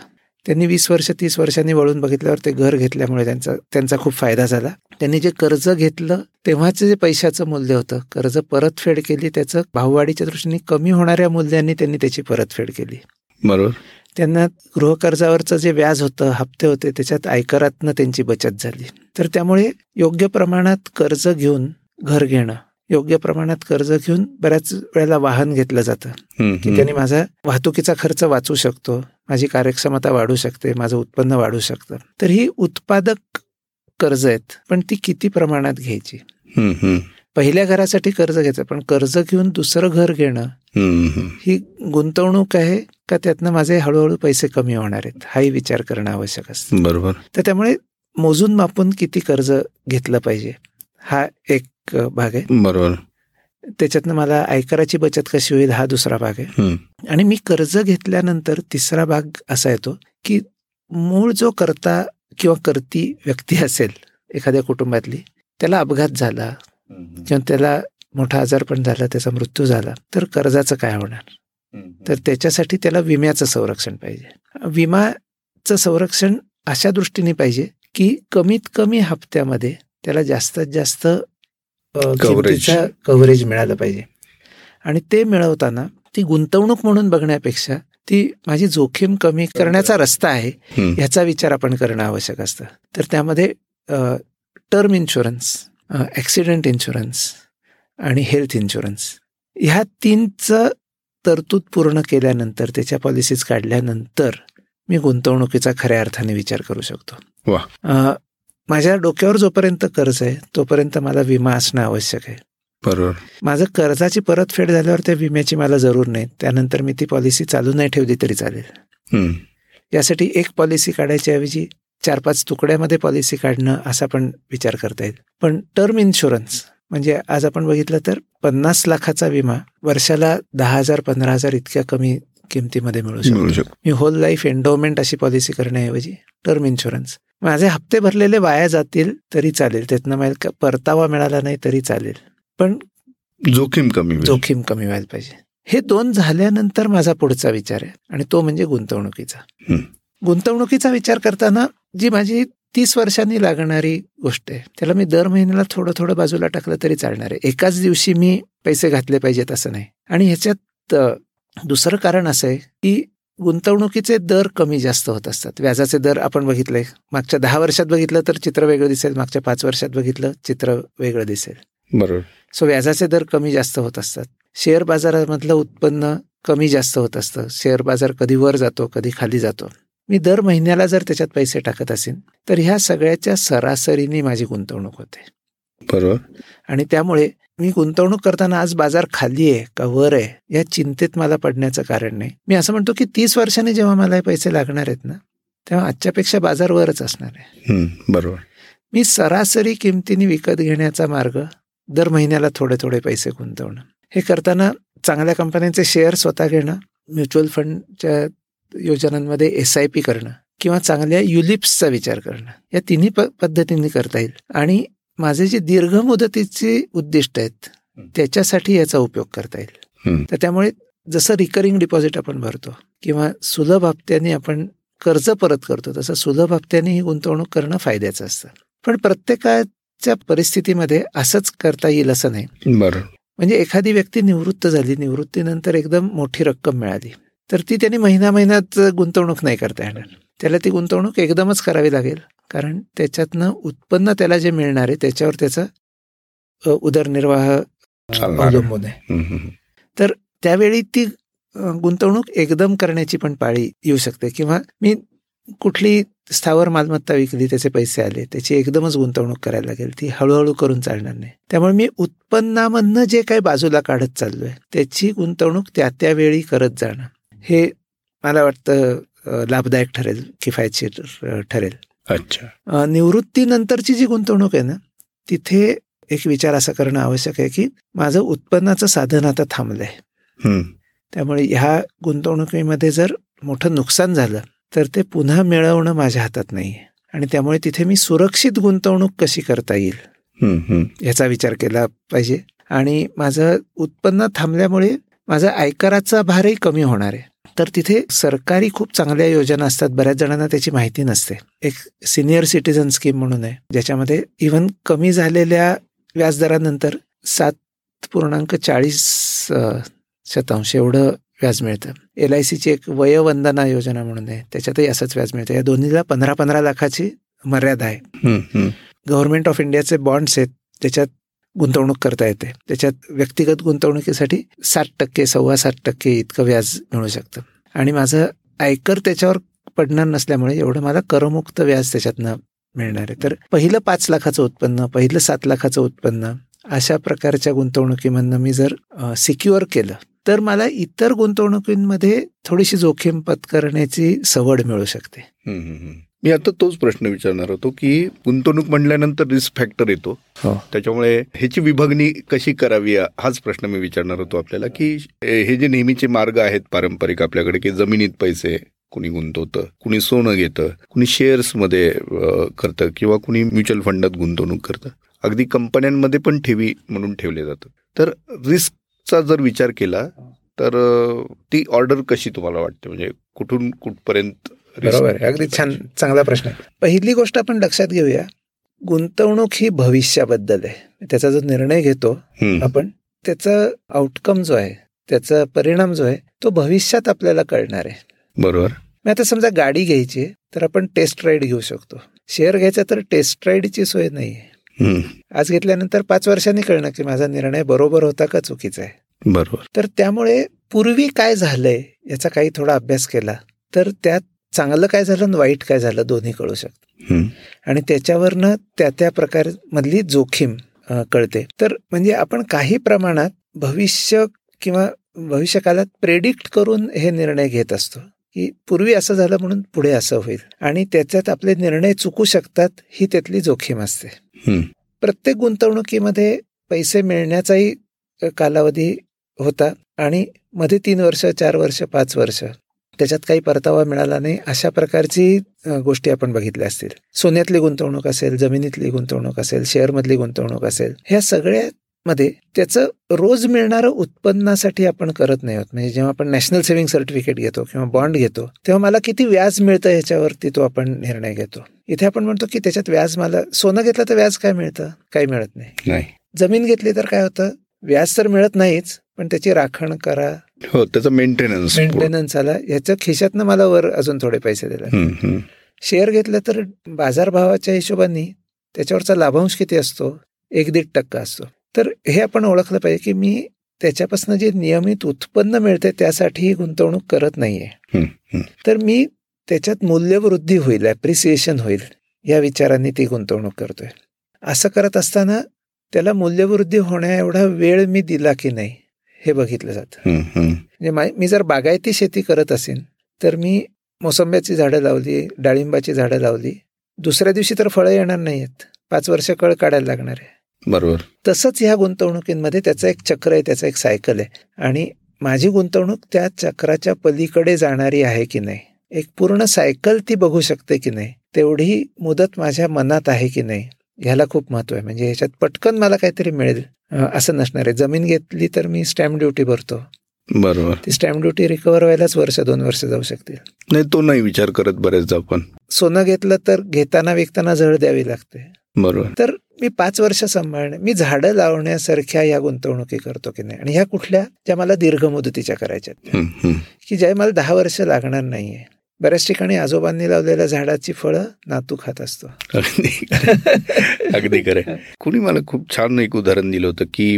त्यांनी वीस वर्ष तीस वर्षांनी वळून बघितल्यावर ते घर घेतल्यामुळे त्यांचा त्यांचा खूप फायदा झाला. त्यांनी जे कर्ज घेतलं तेव्हाचं जे पैशाचं मूल्य होतं. कर्ज परतफेड केली त्याचं भाववाढीच्या दृष्टीने कमी होणाऱ्या मूल्यांनी त्यांनी त्याची परतफेड केली. बरोबर. त्यांना गृहकर्जावरचं जे व्याज होतं हप्ते होते त्याच्यात आयकरातनं त्यांची बचत झाली. तर त्यामुळे योग्य प्रमाणात कर्ज घेऊन घर घेणं योग्य प्रमाणात कर्ज घेऊन बऱ्याच वेळेला वाहन घेतलं जातं. की त्यांनी माझा वाहतुकीचा खर्च वाचू शकतो माझी कार्यक्षमता वाढू शकते माझं उत्पन्न वाढू शकतं. तर ही उत्पादक कर्ज आहेत पण ती किती प्रमाणात घ्यायची? पहिल्या घरासाठी कर्ज घ्यायचं पण कर्ज घेऊन दुसरं घर घेणं. ही गुंतवणूक आहे का त्यातनं माझे हळूहळू पैसे कमी होणार आहेत? हाही विचार करणं आवश्यक असतं. बरोबर. तर त्यामुळे मोजून मापून किती कर्ज घेतलं पाहिजे? हा एक भाग आहे. बरोबर. त्याच्यातनं मला आयकराची बचत कशी होईल हा दुसरा भाग आहे. आणि मी कर्ज घेतल्यानंतर तिसरा भाग असा येतो की मूळ जो करता किंवा करती व्यक्ती असेल एखाद्या कुटुंबातली त्याला अपघात झाला किंवा त्याला मोठा आजारपण झाला त्याचा मृत्यू झाला तर कर्जाचं काय होणार? तर त्याच्यासाठी त्याला विम्याचं संरक्षण पाहिजे. विमाचं संरक्षण अशा दृष्टीने पाहिजे की कमीत कमी हप्त्यामध्ये त्याला जास्तीत जास्त. किमतीचं कव्हरेज मिळालं पाहिजे. आणि ते मिळवताना ती गुंतवणूक म्हणून बघण्यापेक्षा ती माझी जोखीम कमी करण्याचा रस्ता आहे ह्याचा विचार आपण करणं आवश्यक असतं. तर त्यामध्ये टर्म इन्शुरन्स ॲक्सिडेंट इन्शुरन्स आणि हेल्थ इन्शुरन्स ह्या तीनचं तरतूद पूर्ण केल्यानंतर त्याच्या पॉलिसीज काढल्यानंतर मी गुंतवणुकीचा खऱ्या अर्थाने विचार करू शकतो. माझ्या डोक्यावर जोपर्यंत कर्ज आहे तोपर्यंत मला विमा असणं आवश्यक आहे. बरोबर. माझं कर्जाची परतफेड झाल्यावर त्या विम्याची मला जरूर नाही. त्यानंतर मी ती पॉलिसी चालू नाही ठेवली तरी चालेल. यासाठी एक पॉलिसी काढायच्या ऐवजी चार पाच तुकड्यामध्ये पॉलिसी काढणं असा पण विचार करता येईल. पण टर्म इन्शुरन्स म्हणजे आज आपण बघितलं तर पन्नास लाखाचा विमा वर्षाला दहा हजार पंधरा हजार इतक्या कमी किमतीमध्ये मिळू शकतो. मी होल लाईफ एन्डोमेंट अशी पॉलिसी करण्याऐवजी टर्म इन्शुरन्स माझे हप्ते भरलेले वाया जातील तरी चालेल. त्यातनं मला परतावा मिळाला नाही तरी चालेल. पण जोखीम कमी. जोखीम कमी व्हायला पाहिजे. हे दोन झाल्यानंतर माझा पुढचा विचार आहे. आणि तो म्हणजे गुंतवणुकीचा. गुंतवणुकीचा विचार करताना जी माझी तीस वर्षांनी लागणारी गोष्ट आहे त्याला मी दर महिन्याला थोडं थोडं बाजूला टाकलं तरी चालणार आहे. एकाच दिवशी मी पैसे घातले पाहिजेत असं नाही. आणि ह्याच्यात दुसरं कारण असं आहे की गुंतवणुकीचे दर कमी जास्त होत असतात. व्याजाचे दर आपण बघितले. मागच्या दहा वर्षात बघितलं तर चित्र वेगळं दिसेल. मागच्या पाच वर्षात बघितलं चित्र वेगळं दिसेल. बरोबर. सो व्याजाचे दर कमी जास्त होत असतात. शेअर बाजारामधलं उत्पन्न कमी जास्त होत असतं. शेअर बाजार कधी वर जातो कधी खाली जातो. मी दर महिन्याला जर त्याच्यात पैसे टाकत असेल तर ह्या सगळ्याच्या सरासरीने माझी गुंतवणूक होते. बरोबर. आणि त्यामुळे मी गुंतवणूक करताना आज बाजार खाली आहे का वर आहे या चिंतेत मला पडण्याचं कारण नाही. मी असं म्हणतो की तीस वर्षांनी जेव्हा मला हे पैसे लागणार आहेत ना तेव्हा आजच्यापेक्षा बाजार वरच असणार आहे. बरोबर. मी सरासरी किमतीने विकत घेण्याचा मार्ग दर महिन्याला थोडे थोडे पैसे गुंतवणं. हे करताना चांगल्या कंपन्यांचे शेअर स्वतः घेणं म्युच्युअल फंडच्या योजनांमध्ये एस आय पी करणं किंवा चांगल्या युलिप्सचा विचार करणं या तिन्ही प पद्धतींनी करता येईल. आणि माझे जे दीर्घ मुदतीचे उद्दिष्ट आहेत त्याच्यासाठी याचा उपयोग करता येईल. तर त्यामुळे जसं रिकरिंग डिपॉझिट आपण भरतो किंवा सुलभ हप्त्याने आपण कर्ज परत करतो तसं सुलभ हप्त्याने ही गुंतवणूक करणं फायद्याचं असतं. पण प्रत्येकाच्या परिस्थितीमध्ये असंच करता येईल असं नाही. बरोबर म्हणजे एखादी व्यक्ती निवृत्त झाली निवृत्तीनंतर एकदम मोठी रक्कम मिळाली. तर ती त्यांनी महिना महिन्यात गुंतवणूक नाही करता येणार. त्याला ती गुंतवणूक एकदमच करावी लागेल. कारण त्याच्यातनं उत्पन्न त्याला जे मिळणार आहे त्याच्यावर त्याचा उदरनिर्वाह. अवलंबून आहे. हम्म, त्यावेळी ती गुंतवणूक एकदम करण्याची पण पाळी येऊ शकते. किंवा मी कुठली स्थावर मालमत्ता विकली त्याचे पैसे आले त्याची एकदमच गुंतवणूक करायला लागेल. ती हळूहळू करून चालणार नाही. त्यामुळे मी उत्पन्नामधनं जे काही बाजूला काढत चाललोय त्याची गुंतवणूक त्या त्यावेळी करत जाणं. हे मला वाटतं लाभदायक ठरेल किफायतशीर ठरेल. अच्छा. निवृत्तीनंतरची जी गुंतवणूक आहे ना तिथे एक विचार असा करणं आवश्यक आहे की माझं उत्पन्नाचं साधन आता थांबलंय. त्यामुळे ह्या गुंतवणुकीमध्ये जर मोठं नुकसान झालं तर ते पुन्हा मिळवणं माझ्या हातात नाही आणि त्यामुळे तिथे मी सुरक्षित गुंतवणूक कशी करता येईल? याचा विचार केला पाहिजे. आणि माझं उत्पन्न थांबल्यामुळे माझा आयकराचा भारही कमी होणार आहे. तर तिथे सरकारी खूप चांगल्या योजना असतात. बऱ्याच जणांना त्याची माहिती नसते. एक सिनियर सिटीझन स्कीम म्हणून आहे. ज्याच्यामध्ये इव्हन कमी झालेल्या व्याजदरानंतर सात पूर्णांक चाळीस शतांश एवढं व्याज मिळतं. एल आय सीची एक वयोवंदना योजना म्हणून आहे. त्याच्यातही असंच व्याज मिळतं. या दोन्हीला पंधरा पंधरा लाखाची मर्यादा आहे. गव्हर्नमेंट ऑफ इंडियाचे बॉन्ड्स आहेत. त्याच्यात गुंतवणूक करता येते. त्याच्यात व्यक्तिगत गुंतवणुकीसाठी सात टक्के सव्वा सात टक्के इतकं व्याज मिळू शकतं. आणि माझं आयकर त्याच्यावर पडणार नसल्यामुळे एवढं मला करमुक्त व्याज त्याच्यातनं मिळणार आहे. तर पहिलं पाच लाखाचं उत्पन्न पहिलं सात लाखाचं उत्पन्न अशा प्रकारच्या गुंतवणुकीमधनं मी जर सिक्युअर केलं तर मला इतर गुंतवणुकींमध्ये थोडीशी जोखीम पत्करण्याची सवड मिळू शकते. मी आता तोच प्रश्न विचारणार होतो की गुंतवणूक म्हणल्यानंतर रिस्क फॅक्टर येतो. हो. त्याच्यामुळे ह्याची विभागणी कशी करावी हाच प्रश्न मी विचारणार होतो आपल्याला की हे जे नेहमीचे मार्ग आहेत पारंपरिक आपल्याकडे की जमिनीत पैसे कुणी गुंतवतं कुणी सोनं घेतं कुणी शेअर्समध्ये करतं किंवा कुणी म्युच्युअल फंडात गुंतवणूक करतं. अगदी कंपन्यांमध्ये पण ठेवी म्हणून ठेवले जातं. तर रिस्कचा जर विचार केला तर ती ऑर्डर कशी तुम्हाला वाटते? म्हणजे कुठून कुठपर्यंत बरोबर. अगदी छान चांगला प्रश्न आहे. पहिली गोष्ट आपण लक्षात घेऊया गुंतवणूक ही भविष्याबद्दल आहे. त्याचा जो निर्णय घेतो आपण त्याचा आउटकम जो आहे त्याचा परिणाम जो आहे तो भविष्यात आपल्याला कळणार आहे. बरोबर. मग आता समजा गाडी घ्यायची तर आपण टेस्ट राईड घेऊ शकतो. शेअर घ्यायचा तर टेस्ट राईडची सोय नाही आज घेतल्यानंतर पाच वर्षांनी कळणं की माझा निर्णय बरोबर होता का चुकीचा आहे. बरोबर. तर त्यामुळे पूर्वी काय झालंय याचा काही थोडा अभ्यास केला तर त्यात चांगलं काय झालं आणि वाईट काय झालं दोन्ही कळू शकतं. आणि त्याच्यावरनं त्या त्या प्रकार मधली जोखीम कळते. तर म्हणजे आपण काही प्रमाणात भविष्य किंवा भविष्यकालात प्रेडिक्ट करून हे निर्णय घेत असतो की पूर्वी असं झालं म्हणून पुढे असं होईल. आणि त्याच्यात आपले निर्णय चुकू शकतात ही त्यातली जोखीम असते. प्रत्येक गुंतवणुकीमध्ये पैसे मिळण्याचाही कालावधी होता आणि मध्ये तीन वर्ष चार वर्ष पाच वर्ष. त्याच्यात काही परतावा मिळाला नाही अशा प्रकारची गोष्टी आपण बघितल्या असतील. सोन्यातली गुंतवणूक असेल जमिनीतली गुंतवणूक असेल शेअरमधली गुंतवणूक असेल ह्या सगळ्यामध्ये त्याचं रोज मिळणारं उत्पन्नासाठी आपण करत नाही आहोत. म्हणजे जेव्हा आपण नॅशनल सेव्हिंग सर्टिफिकेट घेतो किंवा बॉन्ड घेतो तेव्हा मला किती व्याज मिळतं ह्याच्यावरती तो आपण निर्णय घेतो. इथे आपण म्हणतो की त्याच्यात व्याज मला सोनं घेतलं तर व्याज काय मिळतं? काही मिळत नाही. नाही. जमीन घेतली तर काय होतं? व्याज तर मिळत नाहीच पण त्याची राखण करा हो त्याचं मेंटेनन्स मेंटेनन्स आला. याच्या खिशातनं मला वर अजून थोडे पैसे दिले. शेअर घेतलं तर बाजारभावाच्या हिशोबाने त्याच्यावरचा लाभांश किती असतो? एक दीड टक्का असतो. तर हे आपण ओळखलं पाहिजे की मी त्याच्यापासून जे नियमित उत्पन्न मिळते त्यासाठी गुंतवणूक करत नाहीये. तर मी त्याच्यात मूल्यवृद्धी होईल ॲप्रिसिएशन होईल या विचारांनी ती गुंतवणूक करतोय. असं करत असताना त्याला मूल्यवृद्धी होण्या एवढा वेळ मी दिला की नाही? हे बघितलं जातं. म्हणजे मा- जर बागायती शेती करत असेल तर मी मोसंब्याची झाडं लावली डाळिंबाची झाडं लावली दुसऱ्या दिवशी तर फळं येणार नाहीत पाच वर्ष कळ काढायला लागणार आहे. बरोबर. तसंच ह्या गुंतवणुकींमध्ये त्याचं एक चक्र आहे त्याचं एक सायकल आहे. आणि माझी गुंतवणूक त्या चक्राच्या पलीकडे जाणारी आहे की नाही? एक पूर्ण सायकल ती बघू शकते की नाही? तेवढी मुदत माझ्या मनात आहे की नाही? ह्याला खूप महत्त्व आहे. म्हणजे ह्याच्यात पटकन मला काहीतरी मिळेल. असं नसणार आहे. जमीन घेतली तर मी स्टॅम्प ड्युटी भरतो. बरोबर. ती स्टॅम्प ड्युटी रिकवर व्हायलाच वर्ष दोन वर्ष जाऊ शकतील. नाही तो नाही विचार करत बरेचदा आपण सोनं घेतलं तर घेताना विकताना झळ द्यावी लागते. बरोबर. तर मी पाच वर्ष सांभाळणे मी झाडं लावण्यासारख्या या गुंतवणुकी करतो की नाही? आणि ह्या कुठल्या ज्या मला दीर्घ मुदतीच्या करायच्या. की ज्या मला दहा वर्ष लागणार नाहीये. बऱ्याच ठिकाणी आजोबांनी लावलेल्या झाडाची फळं नातू खात असतो अगदी खरं. कुणी मला खूप छान एक उदाहरण दिलं होतं की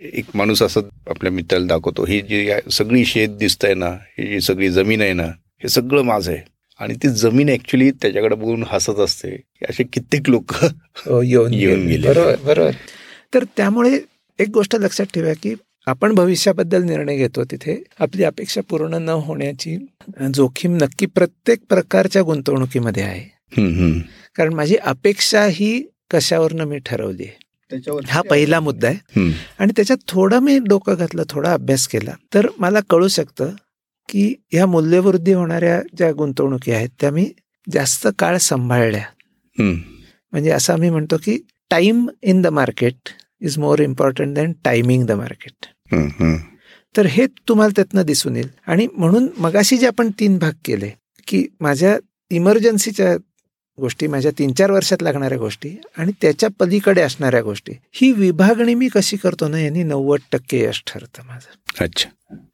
एक माणूस असं आपल्या मित्राला दाखवतो ही जी सगळी शेत दिसतंय ना ही जी सगळी जमीन आहे ना हे सगळं माझं आहे आणि ती जमीन ऍक्च्युली त्याच्याकडे बघून हसत असते असे कित्येक लोक हो, येऊन येऊन. गेले. बरोबर बरोबर तर त्यामुळे एक गोष्ट लक्षात ठेवा की आपण भविष्याबद्दल निर्णय घेतो तिथे आपली अपेक्षा पूर्ण न होण्याची जोखीम नक्की प्रत्येक प्रकारच्या गुंतवणुकीमध्ये आहे. कारण माझी अपेक्षा ही कशावरनं मी ठरवली आहे? हा पहिला मुद्दा आहे. आणि त्याच्यात थोडं मी डोकं घातलं थोडा अभ्यास केला तर मला कळू शकतं की ह्या मूल्यवृद्धी होणाऱ्या ज्या गुंतवणुकी आहेत त्या मी जास्त काळ सांभाळल्या. म्हणजे असं आम्ही म्हणतो की time in the market is more important than timing the market तर हे तुम्हाला त्यातनं दिसून येईल. आणि म्हणून मगाशी जे आपण तीन भाग केले की माझ्या इमर्जन्सीच्या गोष्टी माझ्या तीन चार वर्षात लागणाऱ्या गोष्टी आणि त्याच्या पलीकडे असणाऱ्या गोष्टी ही विभागणी मी कशी करतो ना यांनी नव्वद टक्के यश ठरतं माझं. अच्छा.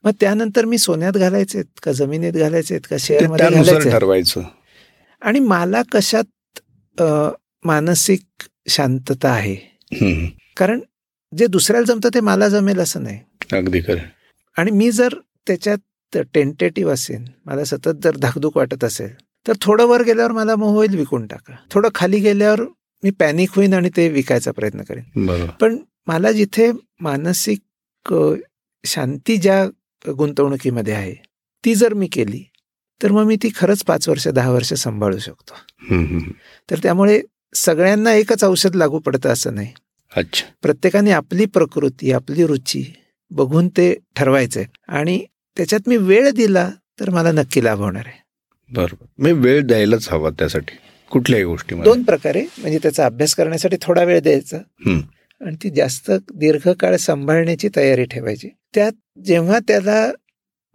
मग त्यानंतर मी सोन्यात घालायचे का जमिनीत घालायचे का ते शेअरमध्ये त्यानुसार घालायचे ठरवायचं. आणि मला कशात मानसिक शांतता आहे. कारण जे दुसऱ्याला जमतं ते मला जमेल असं नाही. अगदी खरं आणि मी जर त्याच्यात टेंटेटिव्ह असेल मला सतत जर धाकधूक वाटत असेल तर थोडं वर गेल्यावर मला मग होईल विकून टाका. थोडं खाली गेल्यावर मी पॅनिक होईन आणि ते विकायचा प्रयत्न करेन. पण मला जिथे मानसिक शांती ज्या गुंतवणुकीमध्ये आहे ती जर मी केली तर मग मी ती खरंच पाच वर्ष दहा वर्ष सांभाळू शकतो. तर त्यामुळे सगळ्यांना एकच औषध लागू पडतं असं नाही. अच्छा. प्रत्येकाने आपली प्रकृती आपली रुची बघून ते ठरवायचंय. आणि त्याच्यात मी वेळ दिला तर मला नक्की लाभ होणार आहे. बरोबर. मी वेळ द्यायलाच हवा त्यासाठी कुठल्याही गोष्टीमध्ये. दोन प्रकारे म्हणजे त्याचा अभ्यास करण्यासाठी थोडा वेळ द्यायचा. आणि ती जास्त दीर्घकाळ सांभाळण्याची तयारी ठेवायची. त्यात जेव्हा त्याला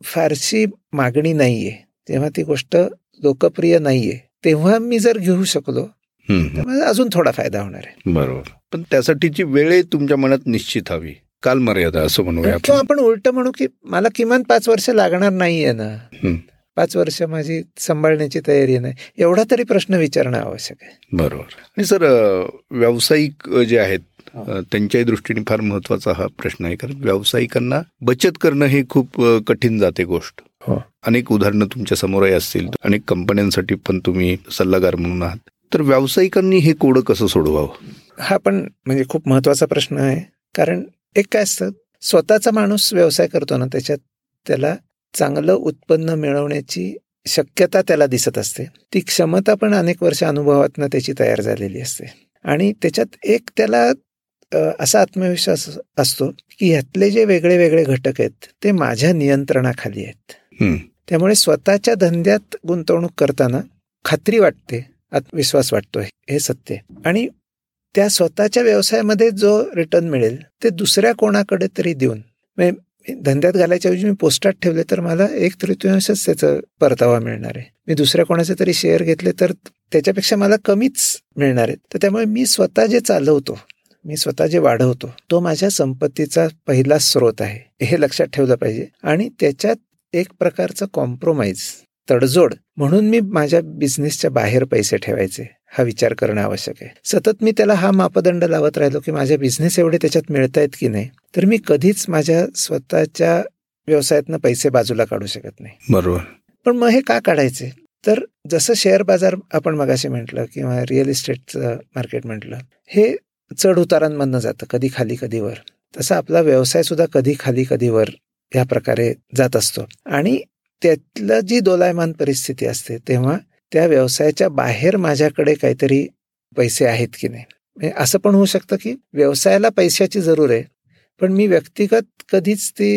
फारशी मागणी नाहीये तेव्हा ती गोष्ट लोकप्रिय नाहीये तेव्हा मी जर घेऊ शकलो हम्म, तर मला अजून थोडा फायदा होणार आहे. बरोबर. पण त्यासाठीची वेळ तुमच्या मनात निश्चित हवी. काल मर्यादा असं म्हणूया किंवा आपण. उलट म्हणू की मला किमान पाच वर्ष लागणार नाहीये ना. हम्म. पाच वर्ष माझी सांभाळण्याची तयारी नाही एवढा तरी प्रश्न विचारणं आवश्यक आहे. बरोबर. आणि सर व्यावसायिक जे आहेत अ, त्यांच्याही दृष्टीने फार महत्त्वाचा हा प्रश्न आहे. कारण व्यावसायिकांना बचत करणं हे खूप कठीण जाते गोष्ट. हो. अनेक उदाहरणं तुमच्या समोरही असतील. अनेक कंपन्यांसाठी पण तुम्ही सल्लागार म्हणून आहात. तर व्यावसायिकांनी हे कोडं कसं सोडवावं? हा पण म्हणजे खूप महत्त्वाचा प्रश्न आहे. कारण एक काय असतं स्वतःचा माणूस व्यवसाय करतो ना त्याच्यात त्याला चांगलं उत्पन्न मिळवण्याची शक्यता त्याला दिसत असते. ती क्षमता पण अनेक वर्ष अनुभवातनं त्याची तयार झालेली असते. आणि त्याच्यात एक त्याला असा आत्मविश्वास असतो की ह्यातले जे वेगळे वेगळे घटक आहेत ते माझ्या नियंत्रणाखाली आहेत. त्यामुळे स्वतःच्या धंद्यात गुंतवणूक करताना खात्री वाटते. आत्मविश्वास वाटतोय. हे सत्य आणि त्या स्वतःच्या व्यवसायामध्ये जो रिटर्न मिळेल ते दुसऱ्या कोणाकडे तरी देऊन. म्हणजे धंद्यात घालायच्या ऐवजी मी पोस्टात ठेवले तर मला एक तृतीयांशच त्याचा परतावा मिळणार आहे. मी दुसऱ्या कोणाचे तरी शेअर घेतले तर त्याच्यापेक्षा मला कमीच मिळणार आहेत. तर त्यामुळे मी स्वतः जे चालवतो मी स्वतः जे वाढवतो तो माझ्या संपत्तीचा पहिला स्रोत आहे. हे लक्षात ठेवलं पाहिजे. आणि त्याच्यात एक प्रकारचं कॉम्प्रोमाइज तडजोड म्हणून मी माझ्या बिझनेसच्या बाहेर पैसे ठेवायचे. हा विचार करणं आवश्यक आहे. सतत मी त्याला हा मापदंड लावत राहिलो की माझ्या बिझनेस एवढे त्याच्यात मिळतायत की नाही तर मी कधीच माझ्या स्वतःच्या व्यवसायातनं पैसे बाजूला काढू शकत नाही. बरोबर. पण मग हे का काढायचे? तर जसं शेअर बाजार आपण मगाशी म्हटलं किंवा रिअल इस्टेटचं मार्केट म्हटलं हे चढ उतारांमधनं जातं कधी खाली कधी वर. तसा आपला व्यवसाय सुद्धा कधी खाली कधी वर या प्रकारे जात असतो. आणि त्यातलं जी दोलायमान परिस्थिती असते तेव्हा त्या व्यवसायाच्या बाहेर माझ्याकडे काहीतरी पैसे आहेत की नाही. म्हणजे असं पण होऊ शकतं की व्यवसायाला पैशाची जरूर आहे पण मी व्यक्तिगत कधीच ती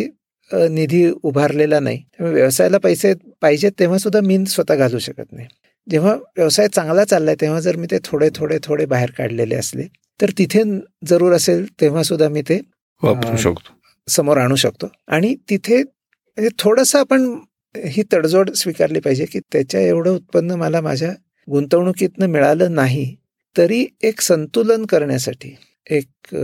निधी उभारलेला नाही. त्यामुळे व्यवसायाला पैसे पाहिजेत तेव्हा सुद्धा मी स्वतः घालू शकत नाही. जेव्हा व्यवसाय चांगला चाललाय तेव्हा जर मी ते थोडे थोडे थोडे बाहेर काढलेले असले तर तिथे जरूर असेल तेव्हा सुद्धा मी ते वापरू. शकतो. समोर आणू शकतो. आणि तिथे म्हणजे थोडंसं आपण ही तडजोड स्वीकारली पाहिजे की त्याच्या एवढं उत्पन्न मला माझ्या गुंतवणुकीतनं मिळालं नाही तरी एक संतुलन करण्यासाठी एक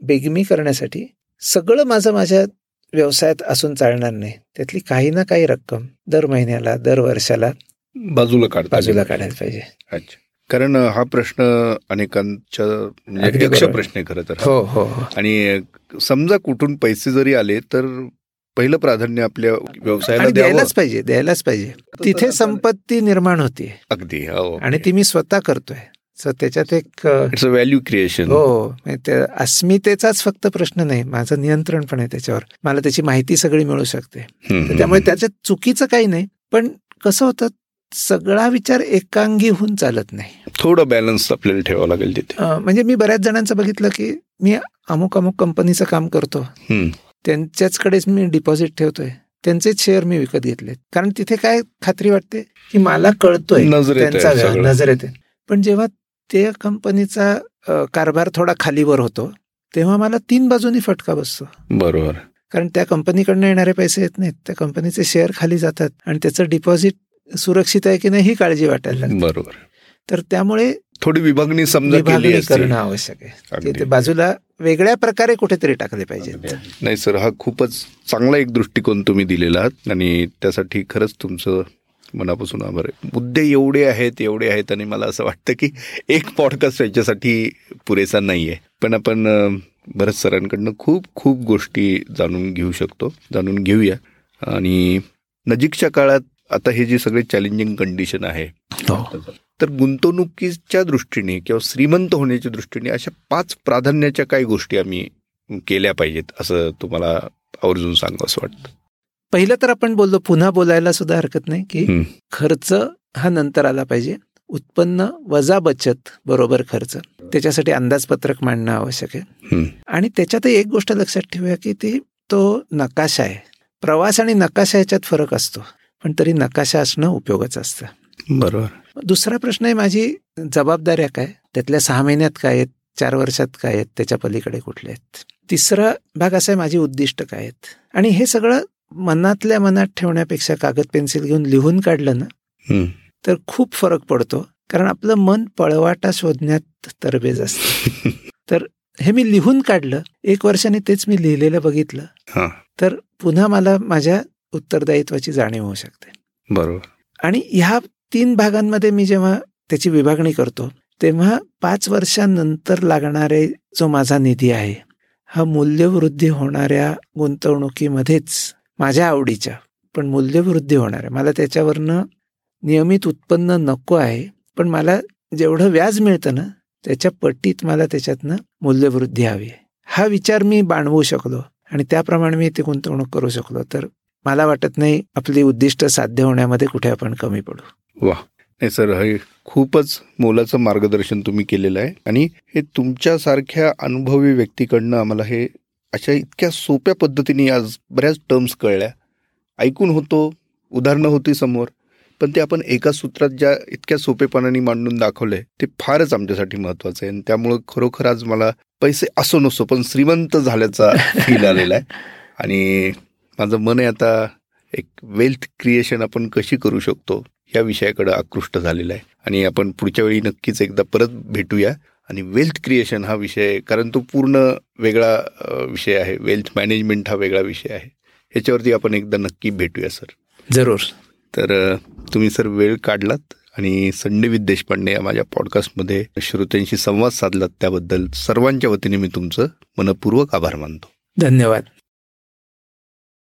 बेगमी करण्यासाठी सगळं माझं माझ्या व्यवसायात असून चालणार नाही. त्यातली काही ना काही रक्कम दर महिन्याला दर वर्षाला बाजूला काढता बाजूला. काढायला पाहिजे. अच्छा. कारण हा प्रश्न अनेकांच्या म्हणजे. प्रश्न आहे खरं तर हो हो हो. आणि समजा कुठून पैसे जरी आले तर पहिलं प्राधान्य आपल्या व्यवसायाला द्यायलाच पाहिजे द्यायलाच पाहिजे. तिथे संपत्ती निर्माण अगदी हो आणि ती मी स्वतः करतोय. सो त्याच्यात एक uh, it's a value creation हो अस्मितेचाच फक्त प्रश्न नाही माझं नियंत्रण पण आहे त्याच्यावर. मला त्याची माहिती सगळी मिळू शकते. त्यामुळे त्याच्यात चुकीचं काही नाही पण कसं होतं सगळा विचार एकांगी होऊन चालत नाही. थोडं बॅलन्स आपल्याला ठेवावं लागेल तिथे. म्हणजे मी बऱ्याच जणांचं बघितलं की मी अमुक अमुक कंपनीचं काम करतो. त्यांच्याचकडेच मी डिपॉझिट ठेवतोय. त्यांचेच शेअर मी विकत घेतलेत. कारण तिथे काय खात्री वाटते? की मला कळतोय त्यांचा. नजर येते पण जेव्हा त्या कंपनीचा कारभार थोडा खालीवर होतो तेव्हा मला तीन बाजूनी फटका बसतो. बरोबर. कारण त्या कंपनीकडनं येणारे पैसे येत नाहीत. त्या कंपनीचे शेअर खाली जातात आणि त्याचं डिपॉझिट सुरक्षित आहे की नाही ही काळजी वाटायला लागते. बरोबर. तर त्यामुळे थोडी विभागणी समजा केली विभागणी. करणं आवश्यक आहे. ते बाजूला वेगळ्या प्रकारे कुठेतरी टाकले पाहिजेत. नाही सर हा खूपच चांगला एक दृष्टिकोन तुम्ही दिलेला आहात आणि त्यासाठी खरंच तुमचं मनापासून आभार आहे. मुद्दे एवढे आहेत एवढे आहेत आणि मला असं वाटतं की एक पॉडकास्ट याच्यासाठी पुरेसा नाही आहे पण आपण भरत सरांकडनं खूप खूप गोष्टी जाणून घेऊ शकतो जाणून घेऊया. आणि नजीकच्या काळात आता हे जी सगळे चॅलेंजिंग कंडिशन आहे तर गुंतवणुकीच्या दृष्टीने किंवा श्रीमंत होण्याच्या दृष्टीने अशा पाच प्राधान्याच्या काही गोष्टी आम्ही केल्या पाहिजेत असं तुम्हाला आवर्जून सांगावं असं वाटतं. पहिलं तर आपण बोललो पुन्हा बोलायला सुद्धा हरकत नाही की. खर्च हा नंतर आला पाहिजे. उत्पन्न वजा बचत बरोबर खर्च. त्याच्यासाठी अंदाजपत्रक मांडणं आवश्यक आहे. आणि त्याच्यात एक गोष्ट लक्षात ठेवूया की ती तो नकाशा आहे. प्रवास आणि नकाशा याच्यात फरक असतो. पण तरी नकाशा असणं उपयोगाचं असतं. बरोबर. दुसरा प्रश्न आहे माझी जबाबदाऱ्या काय? त्यातल्या सहा महिन्यात काय आहेत? चार वर्षात काय आहेत? त्याच्या पलीकडे कुठले आहेत? तिसरा भाग असा आहे माझी उद्दिष्ट काय आहेत? आणि हे सगळं मनातल्या मनात ठेवण्यापेक्षा कागद पेन्सिल घेऊन लिहून काढलं ना. तर खूप फरक पडतो. कारण आपलं मन पळवाटा शोधण्यात तरबेज असतं. तर हे मी लिहून काढलं. एक वर्षाने तेच मी लिहिलेलं बघितलं. तर पुन्हा मला माझ्या उत्तरदायित्वाची जाणीव होऊ शकते. बरोबर. आणि ह्या तीन भागांमध्ये मी जेव्हा त्याची विभागणी करतो तेव्हा पाच वर्षांनंतर लागणारे जो माझा निधी आहे हा मूल्यवृद्धी होणाऱ्या गुंतवणुकीमध्येच माझ्या आवडीच्या पण मूल्यवृद्धी होणार आहे मला त्याच्यावरनं नियमित उत्पन्न नको आहे पण मला जेवढं व्याज मिळतं ना त्याच्या पट्टीत मला त्याच्यातनं मूल्यवृद्धी हवी आहे. हा विचार मी बाणवू शकलो आणि त्याप्रमाणे मी ते गुंतवणूक करू शकलो. तर मला वाटत नाही आपली उद्दिष्ट साध्य होण्यामध्ये कुठे आपण कमी पडू. वा. नाही सर हे खूपच मोलाचं मार्गदर्शन तुम्ही केलेलं आहे आणि हे तुमच्यासारख्या अनुभवी व्यक्तीकडनं आम्हाला हे अशा इतक्या सोप्या पद्धतीने आज बऱ्याच टर्म्स कळल्या. ऐकून होतो उदाहरणं होती समोर पण ते आपण एका सूत्रात ज्या इतक्या सोपेपणाने मांडून दाखवलंय ते फारच आमच्यासाठी महत्वाचं आहे. आणि त्यामुळं खरोखर आज मला पैसे असो नसो पण श्रीमंत झाल्याचा फील आलेला आहे. आणि माझं मन आहे आता एक वेल्थ क्रिएशन आपण कशी करू शकतो या विषयाकडे आकृष्ट झालेला आहे. आणि आपण पुढच्या वेळी नक्कीच एकदा परत भेटूया. आणि वेल्थ क्रिएशन हा विषय कारण तो पूर्ण वेगळा विषय आहे. वेल्थ मॅनेजमेंट हा वेगळा विषय आहे. ह्याच्यावरती आपण एकदा नक्की भेटूया सर. जरूर. तर तुम्ही सर वेळ काढलात. आणि संडे विथ देशपांडे या माझ्या पॉडकास्टमध्ये श्रोत्यांशी संवाद साधलात. त्याबद्दल सर्वांच्या वतीने मी तुमचं मनपूर्वक आभार मानतो. धन्यवाद.